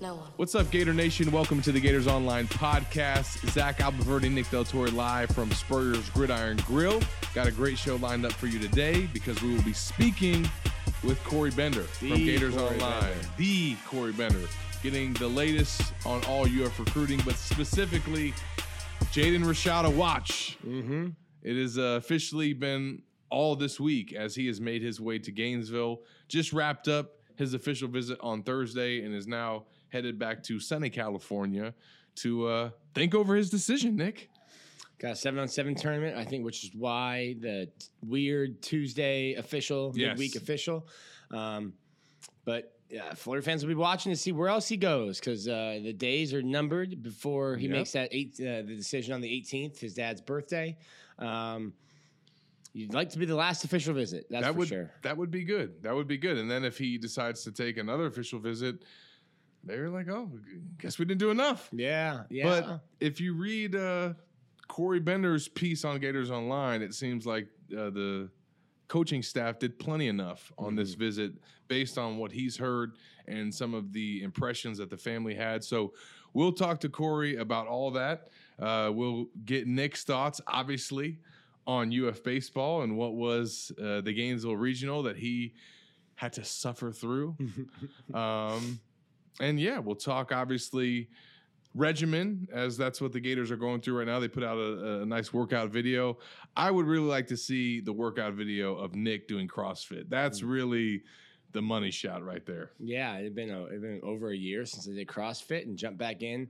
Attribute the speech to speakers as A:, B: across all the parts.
A: No one.
B: What's up, Gator Nation? Welcome to the Gators Online podcast. Zach Abolverdi, Nick de la Torre live from Spurrier's Gridiron Grill. Got a great show lined up for you today because we will be speaking with Corey Bender
C: The
B: from Gators
C: Corey
B: Online.
C: Bender.
B: The Corey Bender. Getting the latest on all UF recruiting, but specifically Jaden Rashada Watch. Mm-hmm. It has uh, officially been all this week as he has made his way to Gainesville. Just wrapped up his official visit on Thursday and is now headed back to sunny California to uh, think over his decision, Nick.
C: Got a seven on seven tournament, I think, which is why the t- weird Tuesday official,
B: Yes.
C: midweek official. Um, but yeah, Florida fans will be watching to see where else he goes because uh, the days are numbered before he
B: Yep.
C: makes that eight, uh, the decision on the 18th, his dad's birthday. Um, you'd like to be the last official visit, that's
B: that
C: for
B: would
C: sure.
B: that would be good. That would be good. And then if he decides to take another official visit, they're like, oh, guess we didn't do enough.
C: Yeah, yeah.
B: But if you read uh, Corey Bender's piece on Gators Online, it seems like uh, the coaching staff did plenty enough on this
C: Mm-hmm.
B: visit based on what he's heard and some of the impressions that the family had. So we'll talk to Corey about all that. Uh, we'll get Nick's thoughts, obviously, on UF baseball and what was uh, the Gainesville Regional that he had to suffer through. um, and yeah, we'll talk obviously regimen as that's what the Gators are going through right now. They put out a, a nice workout video. I would really like to see the workout video of Nick doing CrossFit. That's really the money shot right there.
C: Yeah, it's been a, it had been over a year since I did CrossFit and jumped back in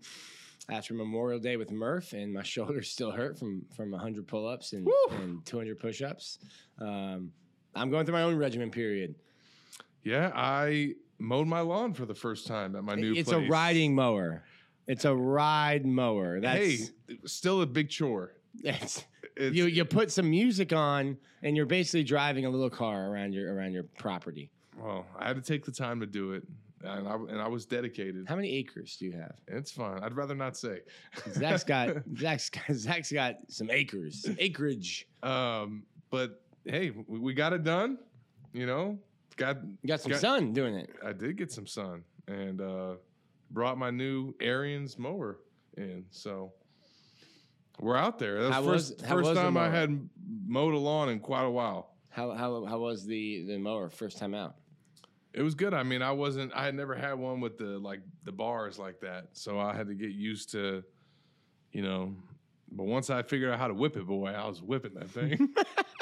C: after Memorial Day with Murph, and my shoulders still hurt from from 100 pull-ups and, and 200 push-ups. Um, I'm going through my own regimen period.
B: Yeah, I mowed my lawn for the first time at my new
C: it's
B: place.
C: a riding mower. It's a ride mower. That's
B: hey, still a big chore.
C: it's,
B: It's,
C: you you put some music on, and you're basically driving a little car around your around your property.
B: well, I had to take the time to do it, and I and I was dedicated.
C: How many acres do you have?
B: It's fine. I'd rather not say.
C: Zach's got Zach's got, Zach's got some acres, some acreage.
B: Um, but hey, we, we got it done. You know, got
C: You got some sun doing it.
B: I did get some sun and uh, brought my new Ariens mower in. So we're out there. That's
C: How
B: the first,
C: was-
B: first time I had mowed a lawn in quite a while.
C: How how how was the the mower first time out?
B: It was good. I mean, I wasn't. I had never had one with the like the bars like that, so I had to get used to, you know. But once I figured out how to whip it, boy, I was whipping that thing.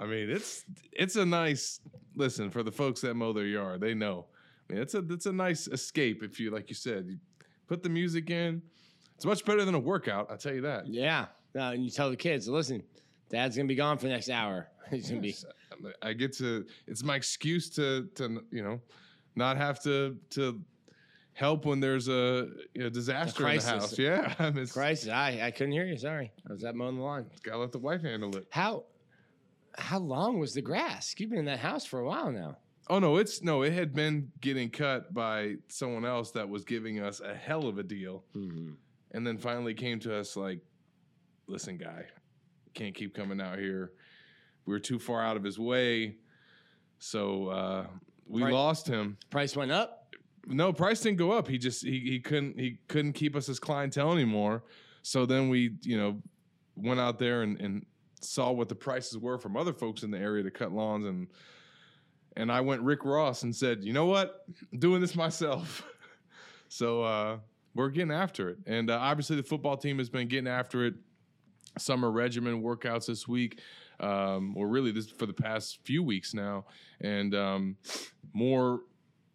B: I mean, it's it's a nice listen for the folks that mow their yard. They know. I mean, it's a it's a nice escape if you like you said. You put the music in. It's much better than a workout. I'll tell you that.
C: Yeah, uh, and you tell the kids, listen, Dad's gonna be gone for the next hour. He's gonna be.
B: I get to. It's my excuse to to you know, not have to to help when there's a, know, disaster in the house. Yeah, I mean,
C: Christ, I I couldn't hear you. Sorry, I was at mowing the lawn.
B: gotta let the wife handle it.
C: How how long was the grass? You've been in that house for a while now.
B: Oh no, it's no. It had been getting cut by someone else that was giving us a hell of a deal, and then finally came to us like, "Listen, guy, can't keep coming out here. We were too far out of his way, so uh, we
C: Right.
B: lost him."
C: Price went up.
B: No, price didn't go up. He just he, he couldn't he couldn't keep us as clientele anymore. So then we you know went out there and, and saw what the prices were from other folks in the area to cut lawns and and I went Rick Ross and said, you know what, I'm doing this myself. so uh, we're getting after it, and uh, obviously the football team has been getting after it. Summer regimen workouts this week, um, or really this for the past few weeks now, and um, more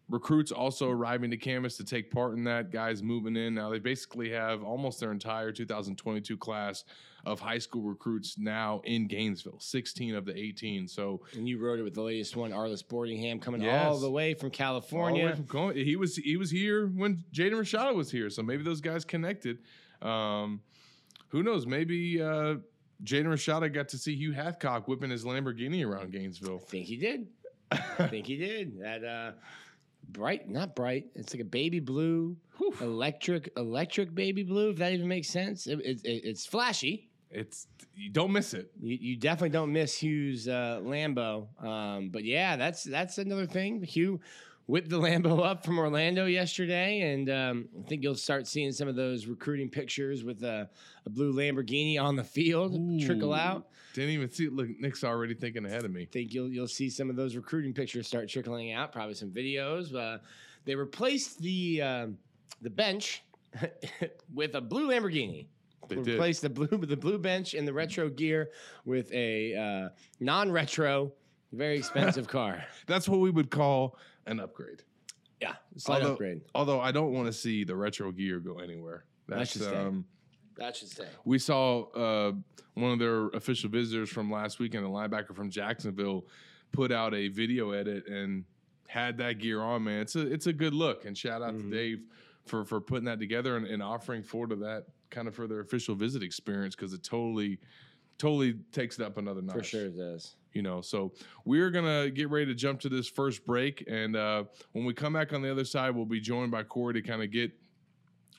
B: recruits also arriving to campus to take part in that. Guys moving in now. They basically have almost their entire 2022 class of high school recruits now in Gainesville. 16 of the 18. So
C: And you wrote it with the latest one, Arlis Boardingham, coming all the way from
B: the way
C: California.
B: from he was he was here when Jaden Rashada was here. So maybe those guys connected. Um, who knows? Maybe uh, Jaden Rashada got to see Hugh Hathcock whipping his Lamborghini around Gainesville.
C: I think he did. I think he did. That uh, bright, not bright. It's like a baby blue, electric, electric baby blue. If that even makes sense. It, it- it's flashy.
B: It's you don't miss it.
C: You, you definitely don't miss Hugh's uh, Lambo. Um, but yeah, that's that's another thing. Hugh, whipped the Lambo up from Orlando yesterday, and um, I think you'll start seeing some of those recruiting pictures with a, a blue Lamborghini on the field trickle out.
B: Didn't even see it. Look, Nick's already thinking ahead of me.
C: I think you'll you'll see some of those recruiting pictures start trickling out. Probably some videos. Uh, they replaced the um, the bench with a blue Lamborghini.
B: They did.
C: replaced the blue the blue bench and the retro gear with a uh, non-retro, very expensive car.
B: That's what we would call an upgrade.
C: Yeah, slight
B: although,
C: upgrade.
B: Although I don't want to see the retro gear go anywhere. That's
C: should stay.
B: um,
C: That should stay.
B: we saw uh, one of their official visitors from last weekend, a linebacker from Jacksonville, put out a video edit and had that gear on. Man, it's a it's a good look. And shout out
C: Mhm.
B: to Dave for for putting that together and, and offering Florida that kind of for their official visit experience because it totally totally takes it up another notch
C: For sure it does.
B: You know so we're gonna get ready to jump to this first break and uh, when we come back on the other side we'll be joined by corey to kind of get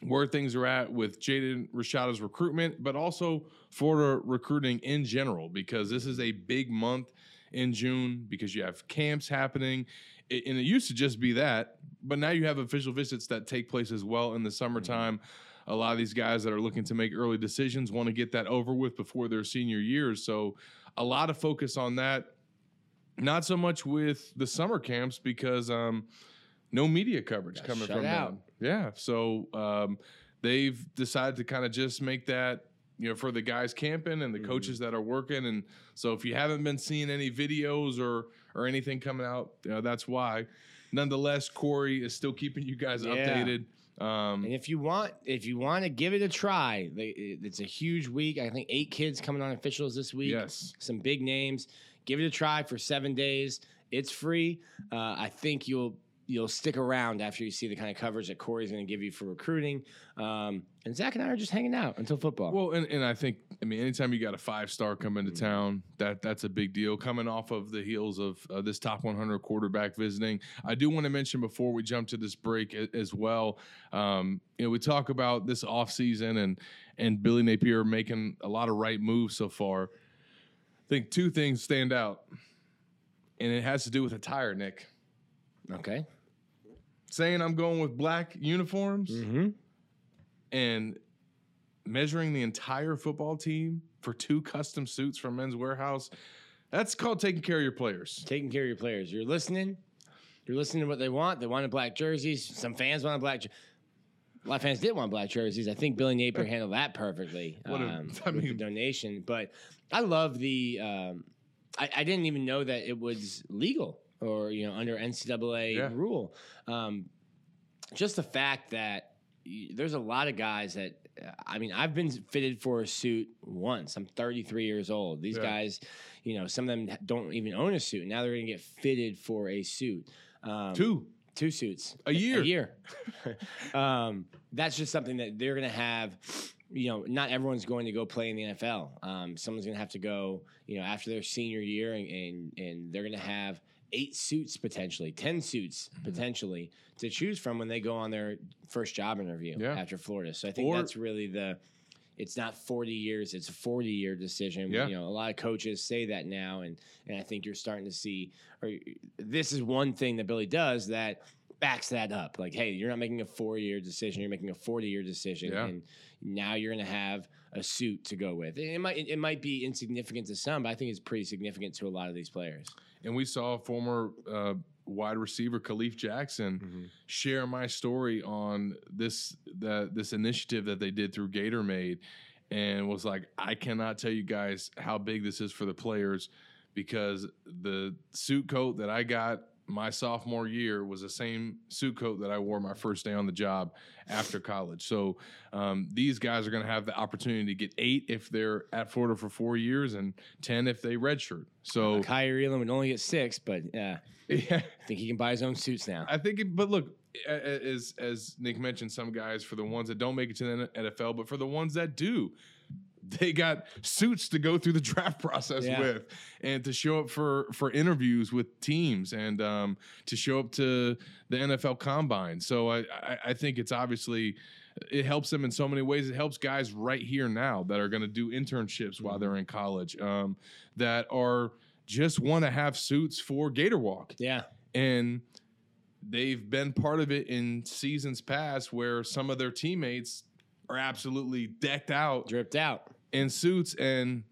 B: where things are at with jaden rashada's recruitment but also florida recruiting in general because this is a big month in june because you have camps happening. I- and it used to just be that but now you have official visits that take place as well in the summertime. A lot of these guys that are looking to make early decisions want to get that over with before their senior years so a lot of focus on that. Not so much with the summer camps because um, no media coverage
C: Got
B: coming from
C: out.
B: them. Yeah, so um, they've decided to kind of just make that you know for the guys camping and the
C: Mhm.
B: coaches that are working. And so if you haven't been seeing any videos or or anything coming out, you know, that's why. Nonetheless, Corey is still keeping you guys
C: Yeah.
B: updated. Um,
C: And if you want, if you want to give it a try, they, it's a huge week. I think eight kids coming on officials this week.
B: yes,
C: Some big names. Give it a try for seven days. It's free. Uh, I think you'll you'll stick around after you see the kind of coverage that Corey's going to give you for recruiting. Um, and Zach and I are just hanging out until football.
B: Well, and, and I think I mean anytime you got a five star come into town, that that's a big deal. Coming off of the heels of uh, this top 100 quarterback visiting, I do want to mention before we jump to this break a- as well. Um, you know, we talk about this offseason and and Billy Napier making a lot of right moves so far. I think two things stand out, and it has to do with attire, Nick.
C: okay.
B: Saying I'm going with black uniforms
C: Mm-hmm.
B: and measuring the entire football team for two custom suits from Men's Wearhouse. That's called taking care of your players.
C: Taking care of your players. You're listening. You're listening to what they want. They wanted black jerseys. Some fans wanted black. jer- A lot of fans did want black jerseys. I think Billy Napier handled that perfectly
B: What a-
C: um,
B: I
C: with the donation. But I love the. Um, I, I didn't even know that it was legal or you know under NCAA
B: Yeah.
C: rule. Um, just the fact that there's a lot of guys that I mean I've been fitted for a suit once. I'm 33 years old. These
B: Yeah.
C: guys, you know, some of them don't even own a suit. Now they're going to get fitted for a suit. Um,
B: Two.
C: two suits
B: A year.
C: A year. um, that's just something that they're going to have. You know, not everyone's going to go play in the NFL. Um, someone's going to have to go. You know, after their senior year, and and, and they're going to have eight suits potentially, ten suits
B: Mm-hmm.
C: potentially to choose from when they go on their first job interview
B: Yeah.
C: after Florida. So I think
B: Or-
C: that's really the. It's not 40 years; it's a 40 year decision.
B: Yeah.
C: You know, a lot of coaches say that now, and and I think you're starting to see. Or this is one thing that Billy does that backs that up. Like, hey, you're not making a four year decision; you're making a 40 year decision,
B: Yeah.
C: and now you're going to have a suit to go with. It might it might be insignificant to some, but I think it's pretty significant to a lot of these players.
B: And we saw former uh, wide receiver Khalif Jackson share my story on this the, this initiative that they did through Gator Made, and was like, I cannot tell you guys how big this is for the players because the suit coat that I got my sophomore year was the same suit coat that I wore my first day on the job after college. So um, these guys are going to have the opportunity to get eight if they're at Florida for four years and ten if they redshirt. So
C: Kaiir Elam would only get six, but yeah,
B: yeah,
C: I think he can buy his own suits now.
B: I think, it, but look, as as Nick mentioned, some guys for the ones that don't make it to the NFL, but for the ones that do, they got suits to go through the draft process
C: Yeah.
B: with, and to show up for for interviews with teams, and um, to show up to the NFL Combine. So I, I I think it's obviously. It helps them in so many ways. It helps guys right here now that are going to do internships while they're in college, um, that are just want to have suits for Gator Walk
C: Yeah,
B: and they've been part of it in seasons past where some of their teammates are absolutely decked out,
C: dripped out
B: in suits, and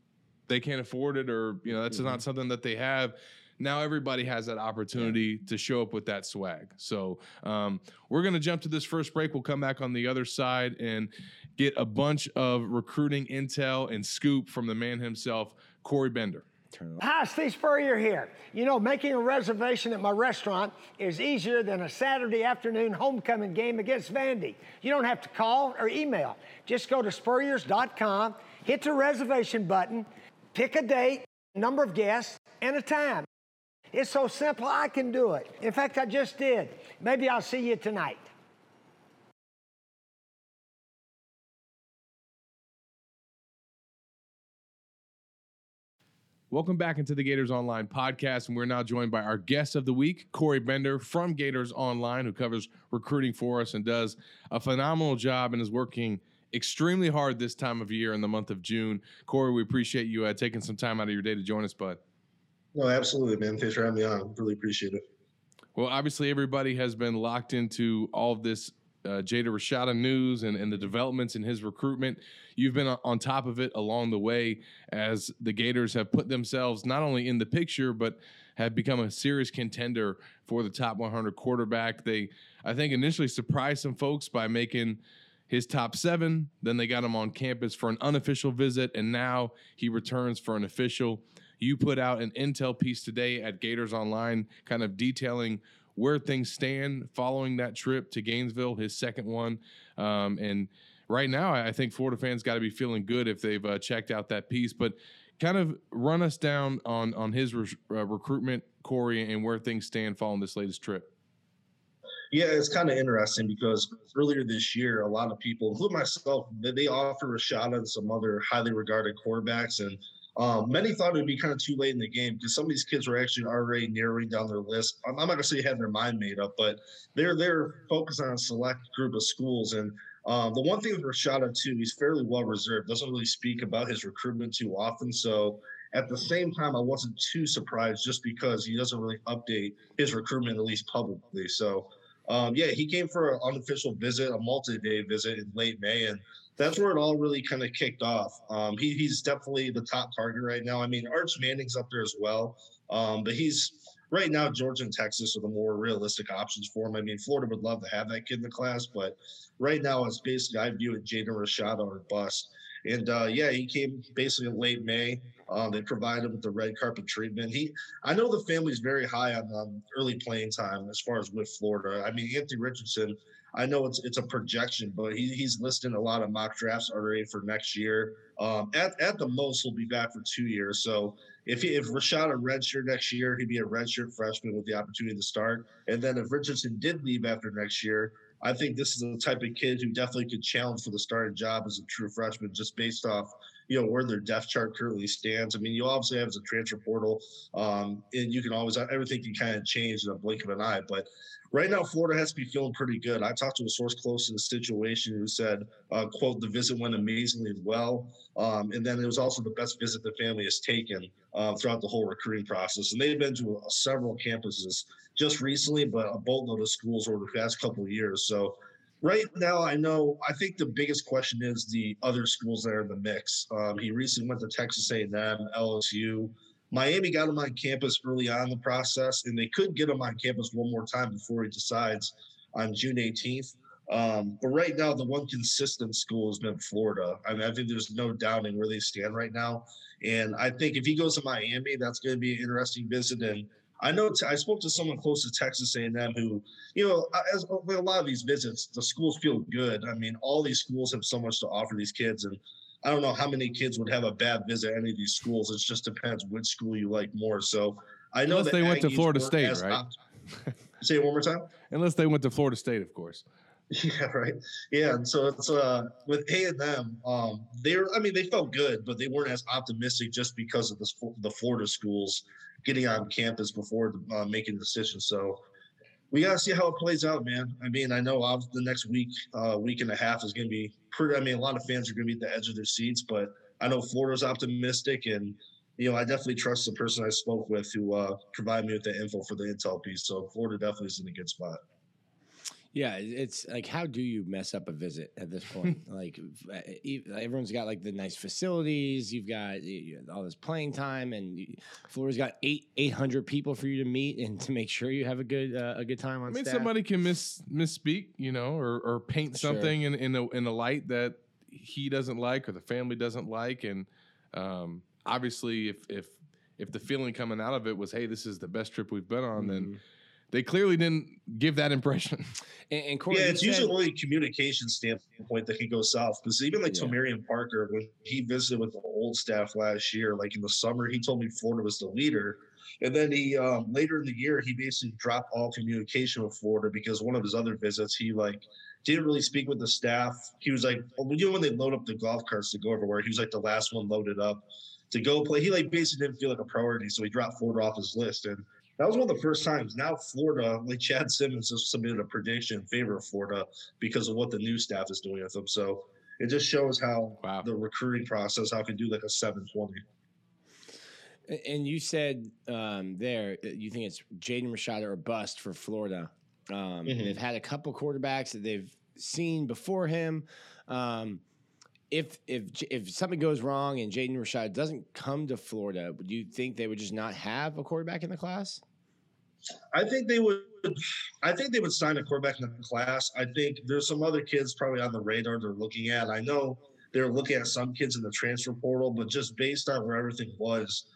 B: they can't afford it, or you know that's mm-hmm. not something that they have. Now everybody has that opportunity yeah. to show up with that swag. So um, we're going to jump to this first break. We'll come back on the other side and get a bunch of recruiting intel and scoop from the man himself, Corey Bender.
A: Hi, Steve Spurrier here. You know, making a reservation at my restaurant is easier than a Saturday afternoon homecoming game against Vandy. You don't have to call or email. Just go to spurriers.com, hit the reservation button, pick a date, number of guests, and a time. It's so simple, I can do it. In fact, I just did. Maybe I'll see you tonight.
B: Welcome back into the Gators Online podcast, and we're now joined by our guest of the week, Corey Bender from Gators Online, who covers recruiting for us and does a phenomenal job and is working extremely hard this time of year in the month of June. Corey, we appreciate you uh, taking some time out of your day to join us, bud.
D: No, absolutely, man. Thanks for having me on. Really appreciate it.
B: Well, obviously, everybody has been locked into all of this uh, Jaden Rashada news and, and the developments in his recruitment. You've been on top of it along the way as the Gators have put themselves not only in the picture, but have become a serious contender for the top 100 quarterback. They, I think, initially surprised some folks by making his top seven. Then they got him on campus for an unofficial visit, and now he returns for an official. You put out an intel piece today at Gators Online, kind of detailing where things stand following that trip to Gainesville, his second one, um, and right now, I think Florida fans got to be feeling good if they've uh, checked out that piece. But kind of run us down on on his re- uh, recruitment, Corey, and where things stand following this latest trip.
D: Yeah, it's kind of interesting because earlier this year, a lot of people, including myself, they offer a shot at some other highly regarded quarterbacks, and um, many thought it would be kind of too late in the game because some of these kids were actually already narrowing down their list. I'm, not going to say they had their mind made up, but they're they're focused on a select group of schools, and um, the one thing with Rashada too, he's fairly well reserved. Doesn't really speak about his recruitment too often. So at the same time, I wasn't too surprised just because he doesn't really update his recruitment at least publicly. So um, yeah, he came for an unofficial visit, a multi-day visit in late May, and that's where it all really kind of kicked off. Um, he, he's definitely the top target right now. I mean, Arch Manning's up there as well, um, but he's right now Georgia and Texas are the more realistic options for him. I mean, Florida would love to have that kid in the class, but right now it's basically I view it Jaden Rashada or bust. And uh, yeah, he came basically in late May. Um, they provided him with the red carpet treatment. He, I know the family's very high on um, early playing time as far as with Florida. I mean, Anthony Richardson. I know it's it's a projection, but he, he's listing a lot of mock drafts already for next year. Um, at at the most, he'll be back for two years. So if he, if Rashada redshirt next year, he'd be a redshirt freshman with the opportunity to start. And then if Richardson did leave after next year, I think this is the type of kid who definitely could challenge for the starting job as a true freshman, just based off you know where their depth chart currently stands. I mean, you obviously have the transfer portal, um, and you can always everything can kind of change in a blink of an eye. But right now, Florida has to be feeling pretty good. I talked to a source close to the situation who said, uh, "quote The visit went amazingly well, um, and then it was also the best visit the family has taken uh, throughout the whole recruiting process. And they've been to uh, several campuses just recently, but a boatload of schools over the past couple of years. So." Right now, I know. I think the biggest question is the other schools that are in the mix. Um, he recently went to Texas A&M, LSU, Miami got him on campus early on in the process, and they could get him on campus one more time before he decides on June 18th. Um, but right now, the one consistent school has been Florida. I mean, I think there's no doubting where they stand right now. And I think if he goes to Miami, that's going to be an interesting visit. And I know t- I spoke to someone close to Texas A&M who, you know, as uh, with a lot of these visits, the schools feel good. I mean, all these schools have so much to offer these kids, and I don't know how many kids would have a bad visit any of these schools. It just depends which school you like more. So I know
B: Unless they went to Florida State, right? Opt-
D: Say it one more time.
B: Unless they went to Florida State, of course.
D: Yeah, right. Yeah, and so it's uh with A and M, um, they're I mean, they felt good, but they weren't as optimistic just because of the the Florida schools getting on campus before uh, making decisions. So we got to see how it plays out, man. I mean, I know the next week, uh, week and a half is to be pretty. I mean, a lot of fans are to be at the edge of their seats, but I know Florida's optimistic, and you know, I definitely trust the person I spoke with who uh, provided me with the info for the intel piece. So Florida definitely is in a good spot.
C: Yeah, it's like how do you mess up a visit at this point? like everyone's got like the nice facilities, you've got all this playing time, and Florida's got eight eight hundred people for you to meet and to make sure you have a good uh, a good time on. I
B: mean,
C: staff.
B: somebody can miss misspeak, you know, or or paint something sure. in in a, in a light that he doesn't like or the family doesn't like, and um, obviously if if if the feeling coming out of it was, hey, this is the best trip we've been on, mm-hmm. then they clearly didn't give that impression.
C: And, and Corey,
D: yeah, it's usually only communication standpoint that can go south. Because even like yeah. Tomarion Parker, when he visited with the old staff last year, like in the summer, he told me Florida was the leader. And then he um, later in the year, he basically dropped all communication with Florida because one of his other visits, he like didn't really speak with the staff. He was like, you know, when they load up the golf carts to go everywhere, he was like the last one loaded up to go play. He like basically didn't feel like a priority, so he dropped Florida off his list. And that was one of the first times. Now Florida, like Chad Simmons, has submitted a prediction in favor of Florida because of what the new staff is doing with them. So it just shows how wow. the recruiting process, how it can do like a seven twenty.
C: And you said um, there, uh, you think it's Jaden Rashada or bust for Florida. Um, mm-hmm. They've had a couple quarterbacks that they've seen before him. Um, if if if something goes wrong and Jaden Rashada doesn't come to Florida, would you think they would just not have a quarterback in the class?
D: I think they would. I think they would sign a quarterback in the class. I think there's some other kids probably on the radar they're looking at. I know they're looking at some kids in the transfer portal, but just based on where everything was,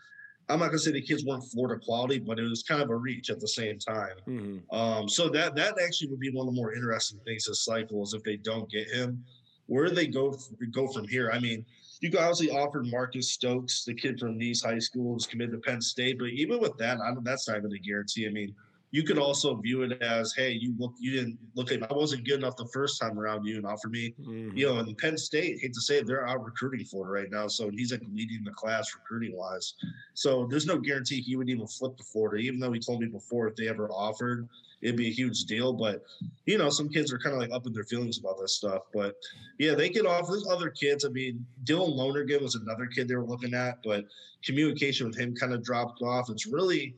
D: I'm not gonna say the kids weren't Florida quality, but it was kind of a reach at the same time. Mm-hmm. Um, so that that actually would be one of the more interesting things this cycle is if they don't get him where do they go go from here? I mean, you obviously offered Marcus Stokes, the kid from Nease High School, who's committed to Penn State, but even with that, I that's not even a guarantee. I mean, you could also view it as, hey, you look, you didn't look at, I wasn't good enough the first time around you and offer me, mm-hmm. you know, and Penn State, hate to say it, they're out recruiting for it right now. So he's like leading the class recruiting wise. So there's no guarantee he would even flip to Florida, even though he told me before if they ever offered, it'd be a huge deal. But you know, some kids are kind of like up in their feelings about this stuff. But yeah, they could offer other kids. I mean, Dylan Lonergan was another kid they were looking at, but communication with him kind of dropped off. It's really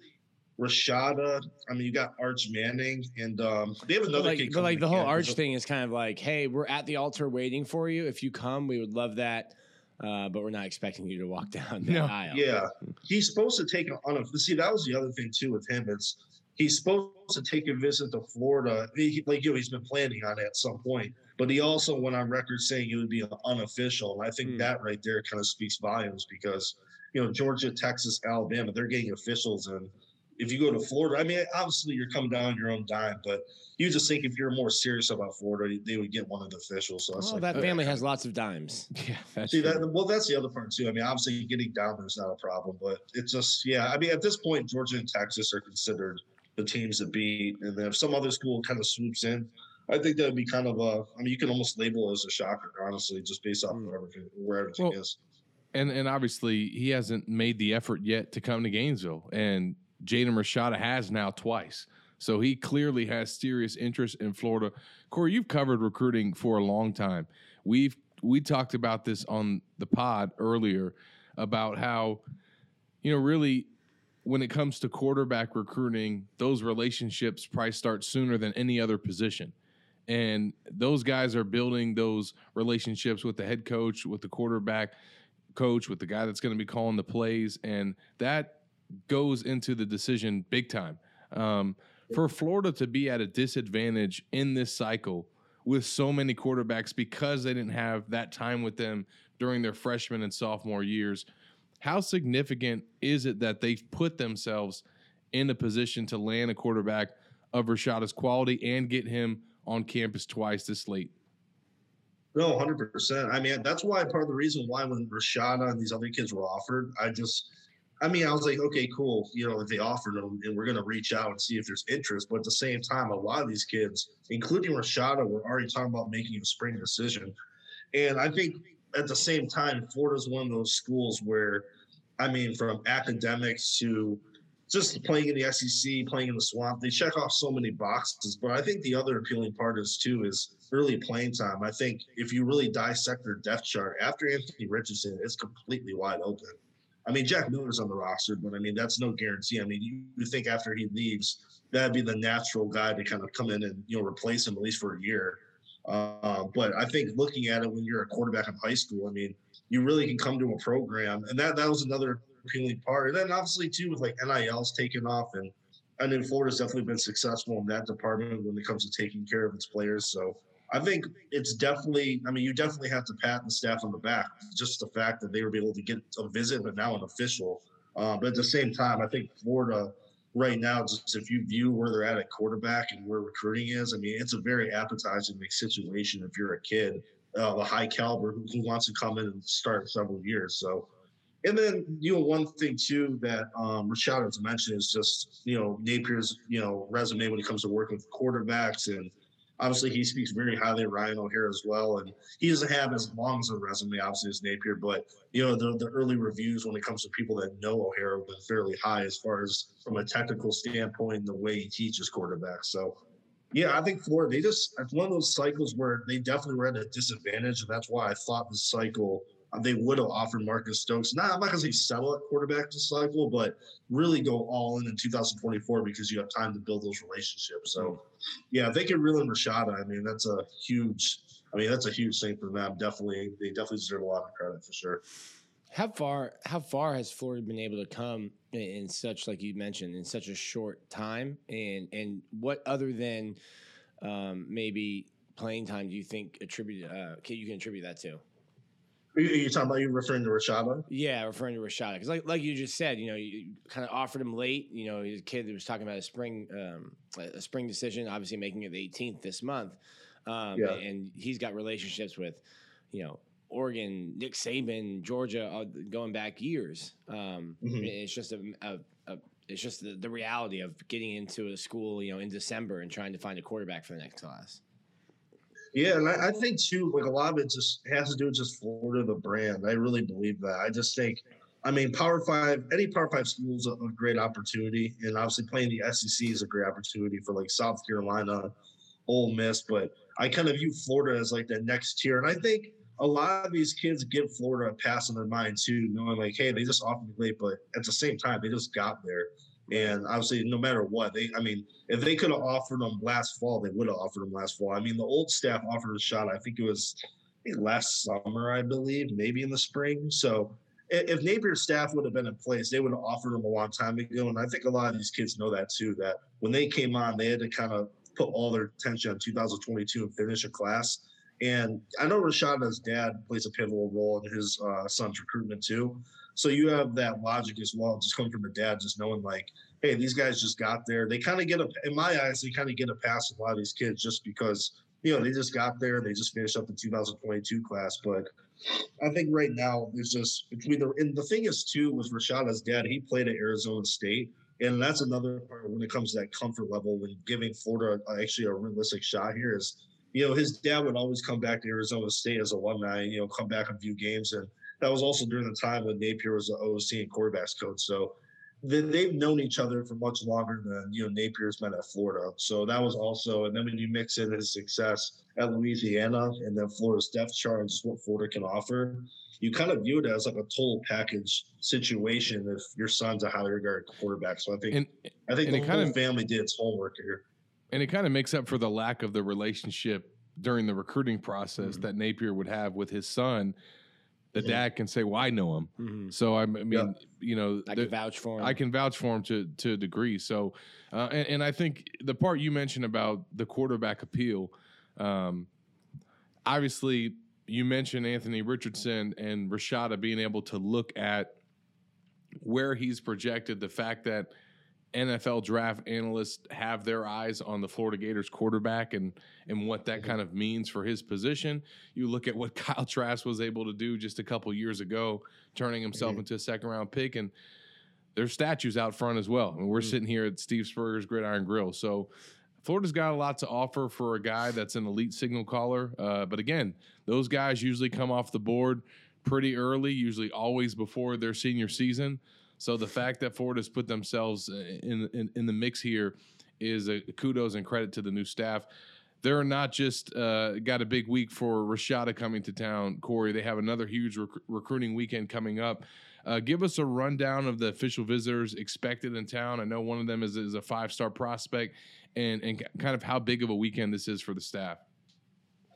D: Rashada. I mean, you got Arch Manning, and um, they have another
C: but like,
D: kid.
C: But like the whole Arch thing is kind of like, hey, we're at the altar waiting for you. If you come, we would love that. Uh, but we're not expecting you to walk down the no. aisle.
D: Yeah, he's supposed to take on a. See, that was the other thing too with him. It's he's supposed to take a visit to Florida. He, like you, know, he's been planning on it at some point. But he also went on record saying it would be unofficial, and I think mm. that right there kind of speaks volumes because you know Georgia, Texas, Alabama, they're getting officials and if you go to Florida, I mean, obviously you're coming down on your own dime, but you just think if you're more serious about Florida, they would get one of the officials. So
C: well, like, that family has lots of dimes.
B: Yeah,
D: that's see that. Well, that's the other part too. I mean, obviously getting down there is not a problem, but it's just yeah. I mean, at this point, Georgia and Texas are considered the teams to beat, and then if some other school kind of swoops in, I think that would be kind of a. I mean, you can almost label it as a shocker, honestly, just based off mm. where everything, where everything well, is.
B: And and obviously he hasn't made the effort yet to come to Gainesville, and Jaden Rashada has now twice. So he clearly has serious interest in Florida. Corey, you've covered recruiting for a long time. We've we talked about this on the pod earlier about how you know really when it comes to quarterback recruiting, those relationships probably start sooner than any other position. And those guys are building those relationships with the head coach, with the quarterback coach, with the guy that's going to be calling the plays. And that goes into the decision big time. Um, for Florida to be at a disadvantage in this cycle with so many quarterbacks because they didn't have that time with them during their freshman and sophomore years, how significant is it that they've put themselves in a position to land a quarterback of Rashada's quality and get him on campus twice this late?
D: No, hundred percent. I mean, that's why part of the reason why when Rashada and these other kids were offered, I just I mean, I was like, okay, cool. You know, if they offered them, and we're going to reach out and see if there's interest. But at the same time, a lot of these kids, including Rashada, were already talking about making a spring decision. And I think at the same time, Florida's one of those schools where, I mean, from academics to just playing in the SEC, playing in the swamp, they check off so many boxes. But I think the other appealing part is too is early playing time. I think if you really dissect their depth chart after Anthony Richardson, it's completely wide open. I mean, Jack Miller's on the roster, but I mean, that's no guarantee. I mean, you, you think after he leaves, that'd be the natural guy to kind of come in and you know replace him at least for a year. Uh, but I think looking at it when you're a quarterback in high school, I mean, you really can come to a program, and that that was another appealing part. And then obviously too with like NILs taking off, and I know Florida's definitely been successful in that department when it comes to taking care of its players. So I think it's definitely. I mean, you definitely have to pat the staff on the back. Just the fact that they were able to get a visit, but now an official. Uh, but at the same time, I think Florida right now, just if you view where they're at at quarterback and where recruiting is, I mean, it's a very appetizing situation if you're a kid uh, a high caliber who, who, wants to come in and start several years. So, and then you know one thing too that um, Rashada has mentioned is just you know Napier's you know resume when it comes to working with quarterbacks and obviously he speaks very highly of Ryan O'Hara as well. And he doesn't have as long as a resume, obviously, as Napier, but you know, the, the early reviews when it comes to people that know O'Hara have been fairly high as far as from a technical standpoint, the way he teaches quarterbacks. So yeah, I think Florida, they just it's one of those cycles where they definitely were at a disadvantage. And that's why I thought this cycle they would have offered Marcus Stokes. Nah, I'm not going to say settle at quarterback this cycle, but really go all in in 2024 because you have time to build those relationships. So, yeah, if they can reel in Rashada, I mean, that's a huge. I mean, that's a huge thing for them. Definitely, they definitely deserve a lot of credit for sure.
C: How far? How far has Florida been able to come in, in such, like you mentioned, in such a short time? And and what other than um, maybe playing time do you think attribute uh, you can attribute that to?
D: Are you, talking about you referring to Rashada?
C: Yeah, referring to Rashada because, like, like you just said, you know, you kind of offered him late. You know, he's a kid that was talking about a spring, um, a spring decision, obviously making it the 18th this month. Um, yeah. and he's got relationships with, you know, Oregon, Nick Saban, Georgia, going back years. Um, mm-hmm. It's just a, a, a it's just the, the reality of getting into a school, you know, in December and trying to find a quarterback for the next class.
D: Yeah, and I, I, think too, like a lot of it just has to do with just Florida, the brand. I really believe that. I just think, I mean, Power Five, any Power Five school is a, a great opportunity, and obviously playing the SEC is a great opportunity for like South Carolina, Ole Miss. But I kind of view Florida as like the next tier, and I think a lot of these kids give Florida a pass in their mind too, knowing like, hey, they just offered me late, but at the same time, they just got there. And obviously, no matter what, they, I mean, if they could have offered them last fall, they would have offered them last fall. I mean, the old staff offered a shot, I think it was last summer, I believe, maybe in the spring. So if Napier's staff would have been in place, they would have offered them a long time ago. And I think a lot of these kids know that too, that when they came on, they had to kind of put all their attention on 2022 and finish a class. And I know Rashada's dad plays a pivotal role in his uh, son's recruitment too. So you have that logic as well, just coming from the dad, just knowing like, hey, these guys just got there. They kind of get a, in my eyes, they kind of get a pass with a lot of these kids just because you know they just got there, they just finished up the 2022 class. But I think right now there's just between the and the thing is too with Rashada's dad, he played at Arizona State. And that's another part when it comes to that comfort level when giving Florida actually a realistic shot here is you know, his dad would always come back to Arizona State as alumni, you know, come back and view games. And that was also during the time when Napier was the OC and quarterbacks coach. So they've known each other for much longer than, you know, Napier's been at Florida. So that was also, and then when you mix in his success at Louisiana and then Florida's depth chart and just what Florida can offer, you kind of view it as like a total package situation if your son's a highly regarded quarterback. So I think, and, I think the whole of, family did its homework here
B: and it kind of makes up for the lack of the relationship during the recruiting process mm-hmm. that Napier would have with his son. The mm-hmm. dad can say, "Well, I know him," mm-hmm. so I mean, yeah. you know,
C: I the, can vouch for him.
B: I can vouch for him to to a degree. So, uh, and, and, I think the part you mentioned about the quarterback appeal, um, obviously, you mentioned Anthony Richardson and Rashada being able to look at where he's projected, the fact that NFL draft analysts have their eyes on the Florida Gators quarterback and and what that mm-hmm. kind of means for his position. You look at what Kyle Trask was able to do just a couple years ago, turning himself mm-hmm. into a second round pick, and there's statues out front as well. I mean, we're mm-hmm. sitting here at Steve Spurrier's Gridiron Grill, so Florida's got a lot to offer for a guy that's an elite signal caller. Uh, but again, those guys usually come off the board pretty early, usually always before their senior season. So the fact that Ford has put themselves in in, in the mix here is a kudos and credit to the new staff. They're not just uh, got a big week for Rashada coming to town, Corey. They have another huge rec- recruiting weekend coming up. Uh, give us a rundown of the official visitors expected in town. I know one of them is, is a five star prospect, and and kind of how big of a weekend this is for the staff.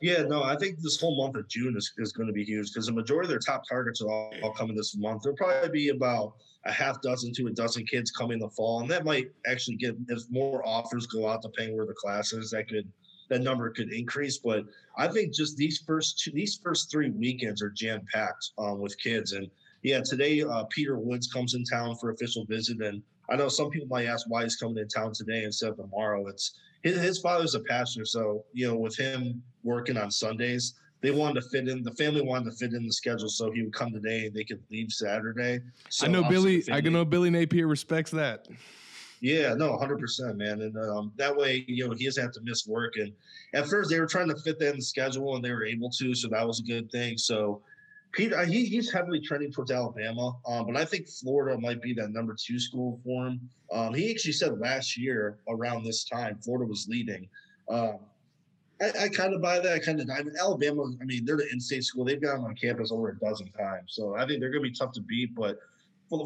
D: Yeah, no, I think this whole month of June is, is going to be huge because the majority of their top targets are all, all coming this month. There'll probably be about a half dozen to a dozen kids coming in the fall, and that might actually get if more offers go out depending where the class is, that could that number could increase. But I think just these first two, these first three weekends are jam packed um, with kids. And yeah, today uh, Peter Woods comes in town for official visit, and I know some people might ask why he's coming in town today instead of tomorrow. It's his, his father's a pastor, so you know with him working on Sundays. They wanted to fit in. The family wanted to fit in the schedule, so he would come today, and they could leave Saturday. So
B: I know Billy. I know Billy Napier respects that.
D: Yeah, no, hundred percent, man. And um, that way, you know, he doesn't have to miss work. And at first, they were trying to fit that in the schedule, and they were able to, so that was a good thing. So, Peter, uh, he, he's heavily trending towards Alabama, um, but I think Florida might be that number two school for him. Um, he actually said last year around this time, Florida was leading. Um, I, I kind of buy that. I kind of. I mean, Alabama. I mean, they're the in-state school. They've got them on campus over a dozen times, so I think they're going to be tough to beat. But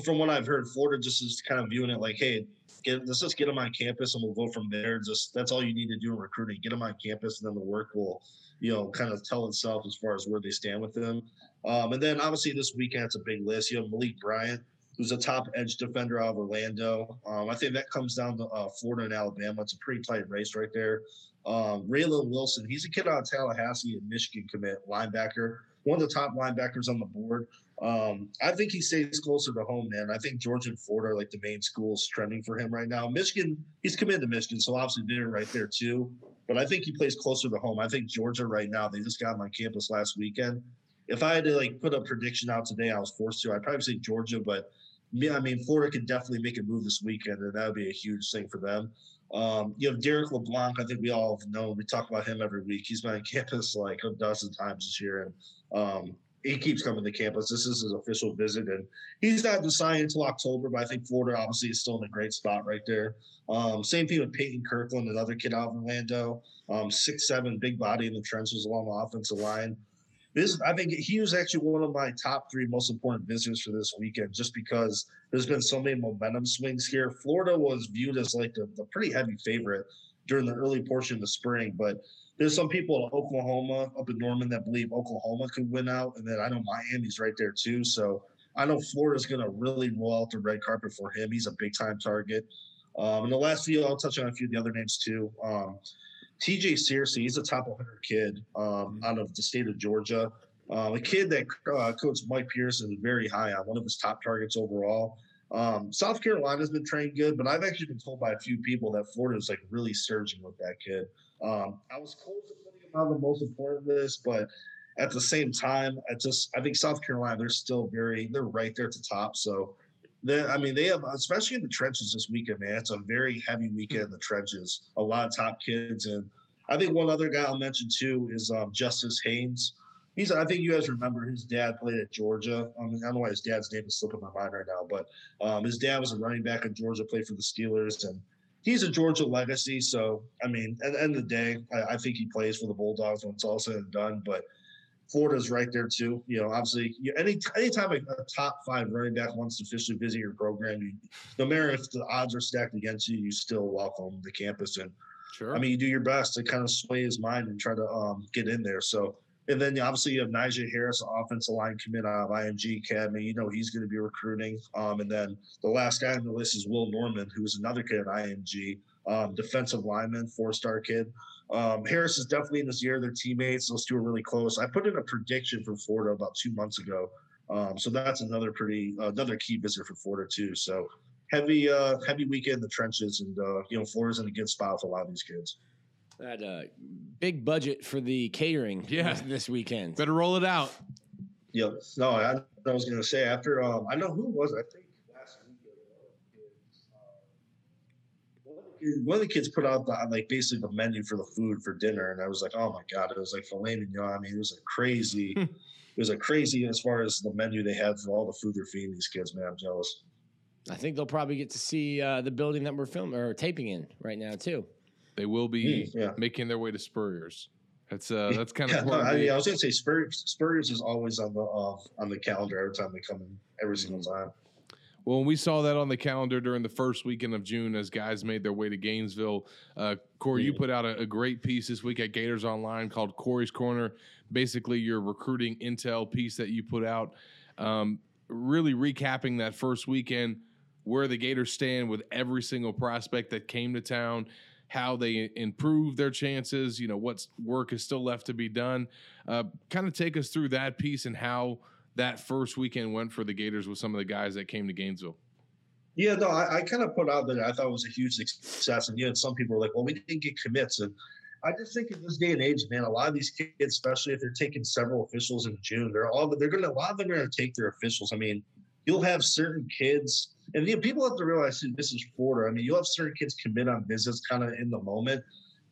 D: from what I've heard, Florida just is kind of viewing it like, hey, get let's just get them on campus and we'll go from there. Just that's all you need to do in recruiting. Get them on campus and then the work will, you know, kind of tell itself as far as where they stand with them. Um, and then obviously this weekend it's a big list. You have Malik Bryant, who's a top edge defender out of Orlando. Um, I think that comes down to uh, Florida and Alabama. It's a pretty tight race right there. Um, Raylen Wilson, he's a kid out of Tallahassee, a Michigan commit linebacker, one of the top linebackers on the board. Um, I think he stays closer to home, man. I think Georgia and Florida are like the main schools trending for him right now. Michigan, he's committed to Michigan, so obviously they're right there too. But I think he plays closer to home. I think Georgia right now, they just got on campus last weekend. If I had to like put a prediction out today, I was forced to. I'd probably say Georgia, but yeah, I mean Florida could definitely make a move this weekend, and that would be a huge thing for them. Um, you have Derek LeBlanc. I think we all know. We talk about him every week. He's been on campus like a dozen times this year, and um, he keeps coming to campus. This is his official visit, and he's not deciding until October. But I think Florida obviously is still in a great spot right there. Um, same thing with Peyton Kirkland, another kid out of Orlando, um, six seven, big body in the trenches along the offensive line. This, I think, he was actually one of my top three most important visitors for this weekend, just because there's been so many momentum swings here. Florida was viewed as like the, the pretty heavy favorite during the early portion of the spring, but there's some people in Oklahoma up in Norman that believe Oklahoma could win out, and then I know Miami's right there too. So I know Florida's going to really roll out the red carpet for him. He's a big time target. Um, and the last few, I'll touch on a few of the other names too. Um, TJ Searcy, he's a top 100 kid um, out of the state of Georgia. Um, a kid that uh, Coach Mike Peterson is very high on, one of his top targets overall. Um, South Carolina's been trained good, but I've actually been told by a few people that Florida is like really surging with that kid. Um, I was close to putting him on the most important list, but at the same time, I just I think South Carolina they're still very they're right there at the top. So I mean they have especially in the trenches this weekend, man. It's a very heavy weekend in the trenches. A lot of top kids, and I think one other guy I'll mention too is um, Justice Haynes. He's I think you guys remember his dad played at Georgia. I, mean, I don't know why his dad's name is slipping my mind right now, but um, his dad was a running back in Georgia, played for the Steelers, and he's a Georgia legacy. So, I mean, at the end of the day, I, I, think he plays for the Bulldogs when it's all said and done. But Florida's right there too. You know, obviously, you, any anytime a, a, top five running back wants to officially visit your program, you, no matter if the odds are stacked against you, you still welcome the campus. And sure. I mean, you do your best to kind of sway his mind and try to um, get in there. So and then obviously you have Nigel Harris, offensive line commit out of IMG Academy. You know he's going to be recruiting. Um, and then the last guy on the list is Will Norman, who's another kid at IMG, um, defensive lineman, four-star kid. Um, Harris is definitely in this year. They're teammates. Those two are really close. I put in a prediction for Florida about two months ago. Um, so that's another pretty uh, another key visit for Florida too. So heavy uh, heavy weekend in the trenches, and uh, you know Florida's in a good spot for a lot of these kids.
C: That uh, big budget for the catering.
B: Yeah.
C: this, this weekend.
B: Better roll it out.
D: Yep. No, I, I was going to say after. Um, I know who was. I think last week. Uh, one of the kids put out the like basically the menu for the food for dinner, and I was like, oh my god, it was like filet mignon. I mean, it was a crazy. it was a crazy as far as the menu they had for all the food they're feeding these kids. Man, I'm jealous.
C: I think they'll probably get to see uh, the building that we're filming or taping in right now too.
B: They will be yeah. making their way to Spurrier's That's uh, that's kind of.
D: No, I, mean, I was gonna say Spurs. Spurs is always on the uh, on the calendar every time they come in, every single
B: Mm-hmm.
D: time.
B: Well, we saw that on the calendar during the first weekend of June as guys made their way to Gainesville. Uh, Corey, you put out a, a great piece this week at Gators Online called Corey's Corner. Basically, your recruiting intel piece that you put out, um, really recapping that first weekend, where the Gators stand with every single prospect that came to town, how they improve their chances, you know, what work is still left to be done. Uh, kind of take us through that piece and how that first weekend went for the Gators with some of the guys that came to Gainesville.
D: Yeah, no, I, I kind of put out that I thought it was a huge success, and you know, some people were like, "Well, we didn't get commits," and I just think in this day and age, man, a lot of these kids, especially if they're taking several officials in June, they're all they're gonna a lot of them are gonna take their officials. I mean, you'll have certain kids, and you know, people have to realize too, this is Florida. I mean, you'll have certain kids commit on visits kind of in the moment,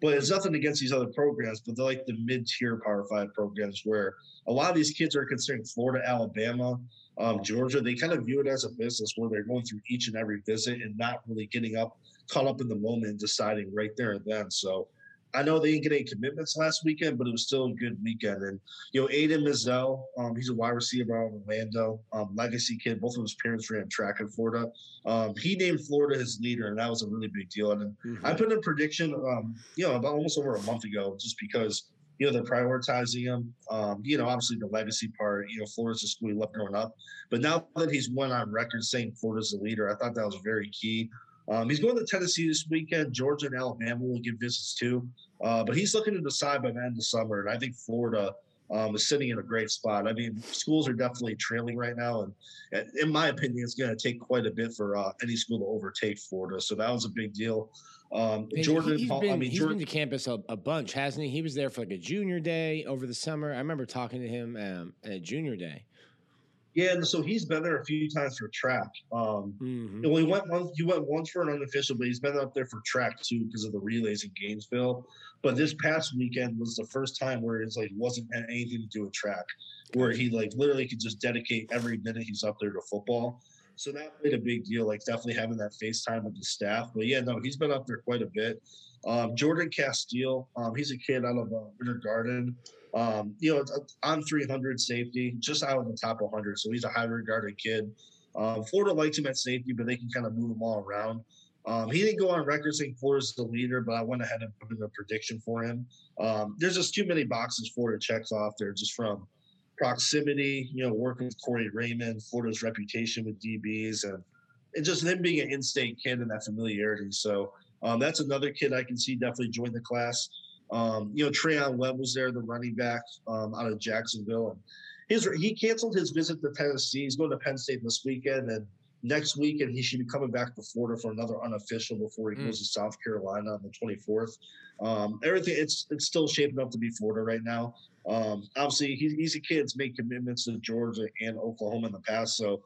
D: but it's nothing against these other programs, but they're like the mid-tier Power Five programs where a lot of these kids are considering Florida, Alabama, um, Georgia. They kind of view it as a business where they're going through each and every visit and not really getting up, caught up in the moment and deciding right there and then. So I know they didn't get any commitments last weekend, but it was still a good weekend. And you know, Aidan Mizell, um, he's a wide receiver out of Orlando, um, legacy kid. Both of his parents ran track in Florida. Um, he named Florida his leader, and that was a really big deal. And
C: Mm-hmm.
D: I put in a prediction, um, you know, about almost over a month ago, just because you know they're prioritizing him. Um, you know, obviously the legacy part. You know, Florida's the school he loved growing up, but now that he's went on record saying Florida's the leader, I thought that was very key. Um, he's going to Tennessee this weekend. Georgia and Alabama will give visits too, uh, but he's looking to decide by the end of summer, and I think Florida. Um, is sitting in a great spot. I mean, schools are definitely trailing right now, and, and in my opinion, it's going to take quite a bit for uh, any school to overtake Florida. So that was a big deal. Um,
C: And
D: Jordan,
C: he's
D: Paul,
C: been,
D: I mean,
C: he's
D: Jordan,
C: been to campus a, a bunch, hasn't he? He was there for like a junior day over the summer. I remember talking to him um, at junior day.
D: Yeah, and so he's been there a few times for track. Um,
C: Mhm.
D: well, he went once. He went once for an unofficial, but he's been up there for track too because of the relays in Gainesville. But this past weekend was the first time where it's like wasn't anything to do with track, where he like literally could just dedicate every minute he's up there to football. So that made a big deal. Like definitely having that FaceTime with the staff. But yeah, no, he's been up there quite a bit. Um, Jordan Castell, um, he's a kid out of uh, Winter Garden. Um, you know, on 300 safety, just out of the top 100. So he's a highly regarded kid. Um, Florida likes him at safety, but they can kind of move him all around. Um, he didn't go on record saying Florida's the leader, but I went ahead and put in a prediction for him. Um, there's just too many boxes Florida checks off there just from proximity, you know, working with Corey Raymond, Florida's reputation with DBs, and, and just them being an in-state kid and that familiarity. So um, that's another kid I can see definitely join the class. Um, you know, Treyaun Webb was there, the running back um, out of Jacksonville, and his he canceled his visit to Tennessee. He's going to Penn State this weekend, and next week, and he should be coming back to Florida for another unofficial before he
B: Mm.
D: goes to South Carolina on the 24th. Um, everything it's it's still shaping up to be Florida right now. Um, obviously, he's, he's a kid. He's made commitments to Georgia and Oklahoma in the past, so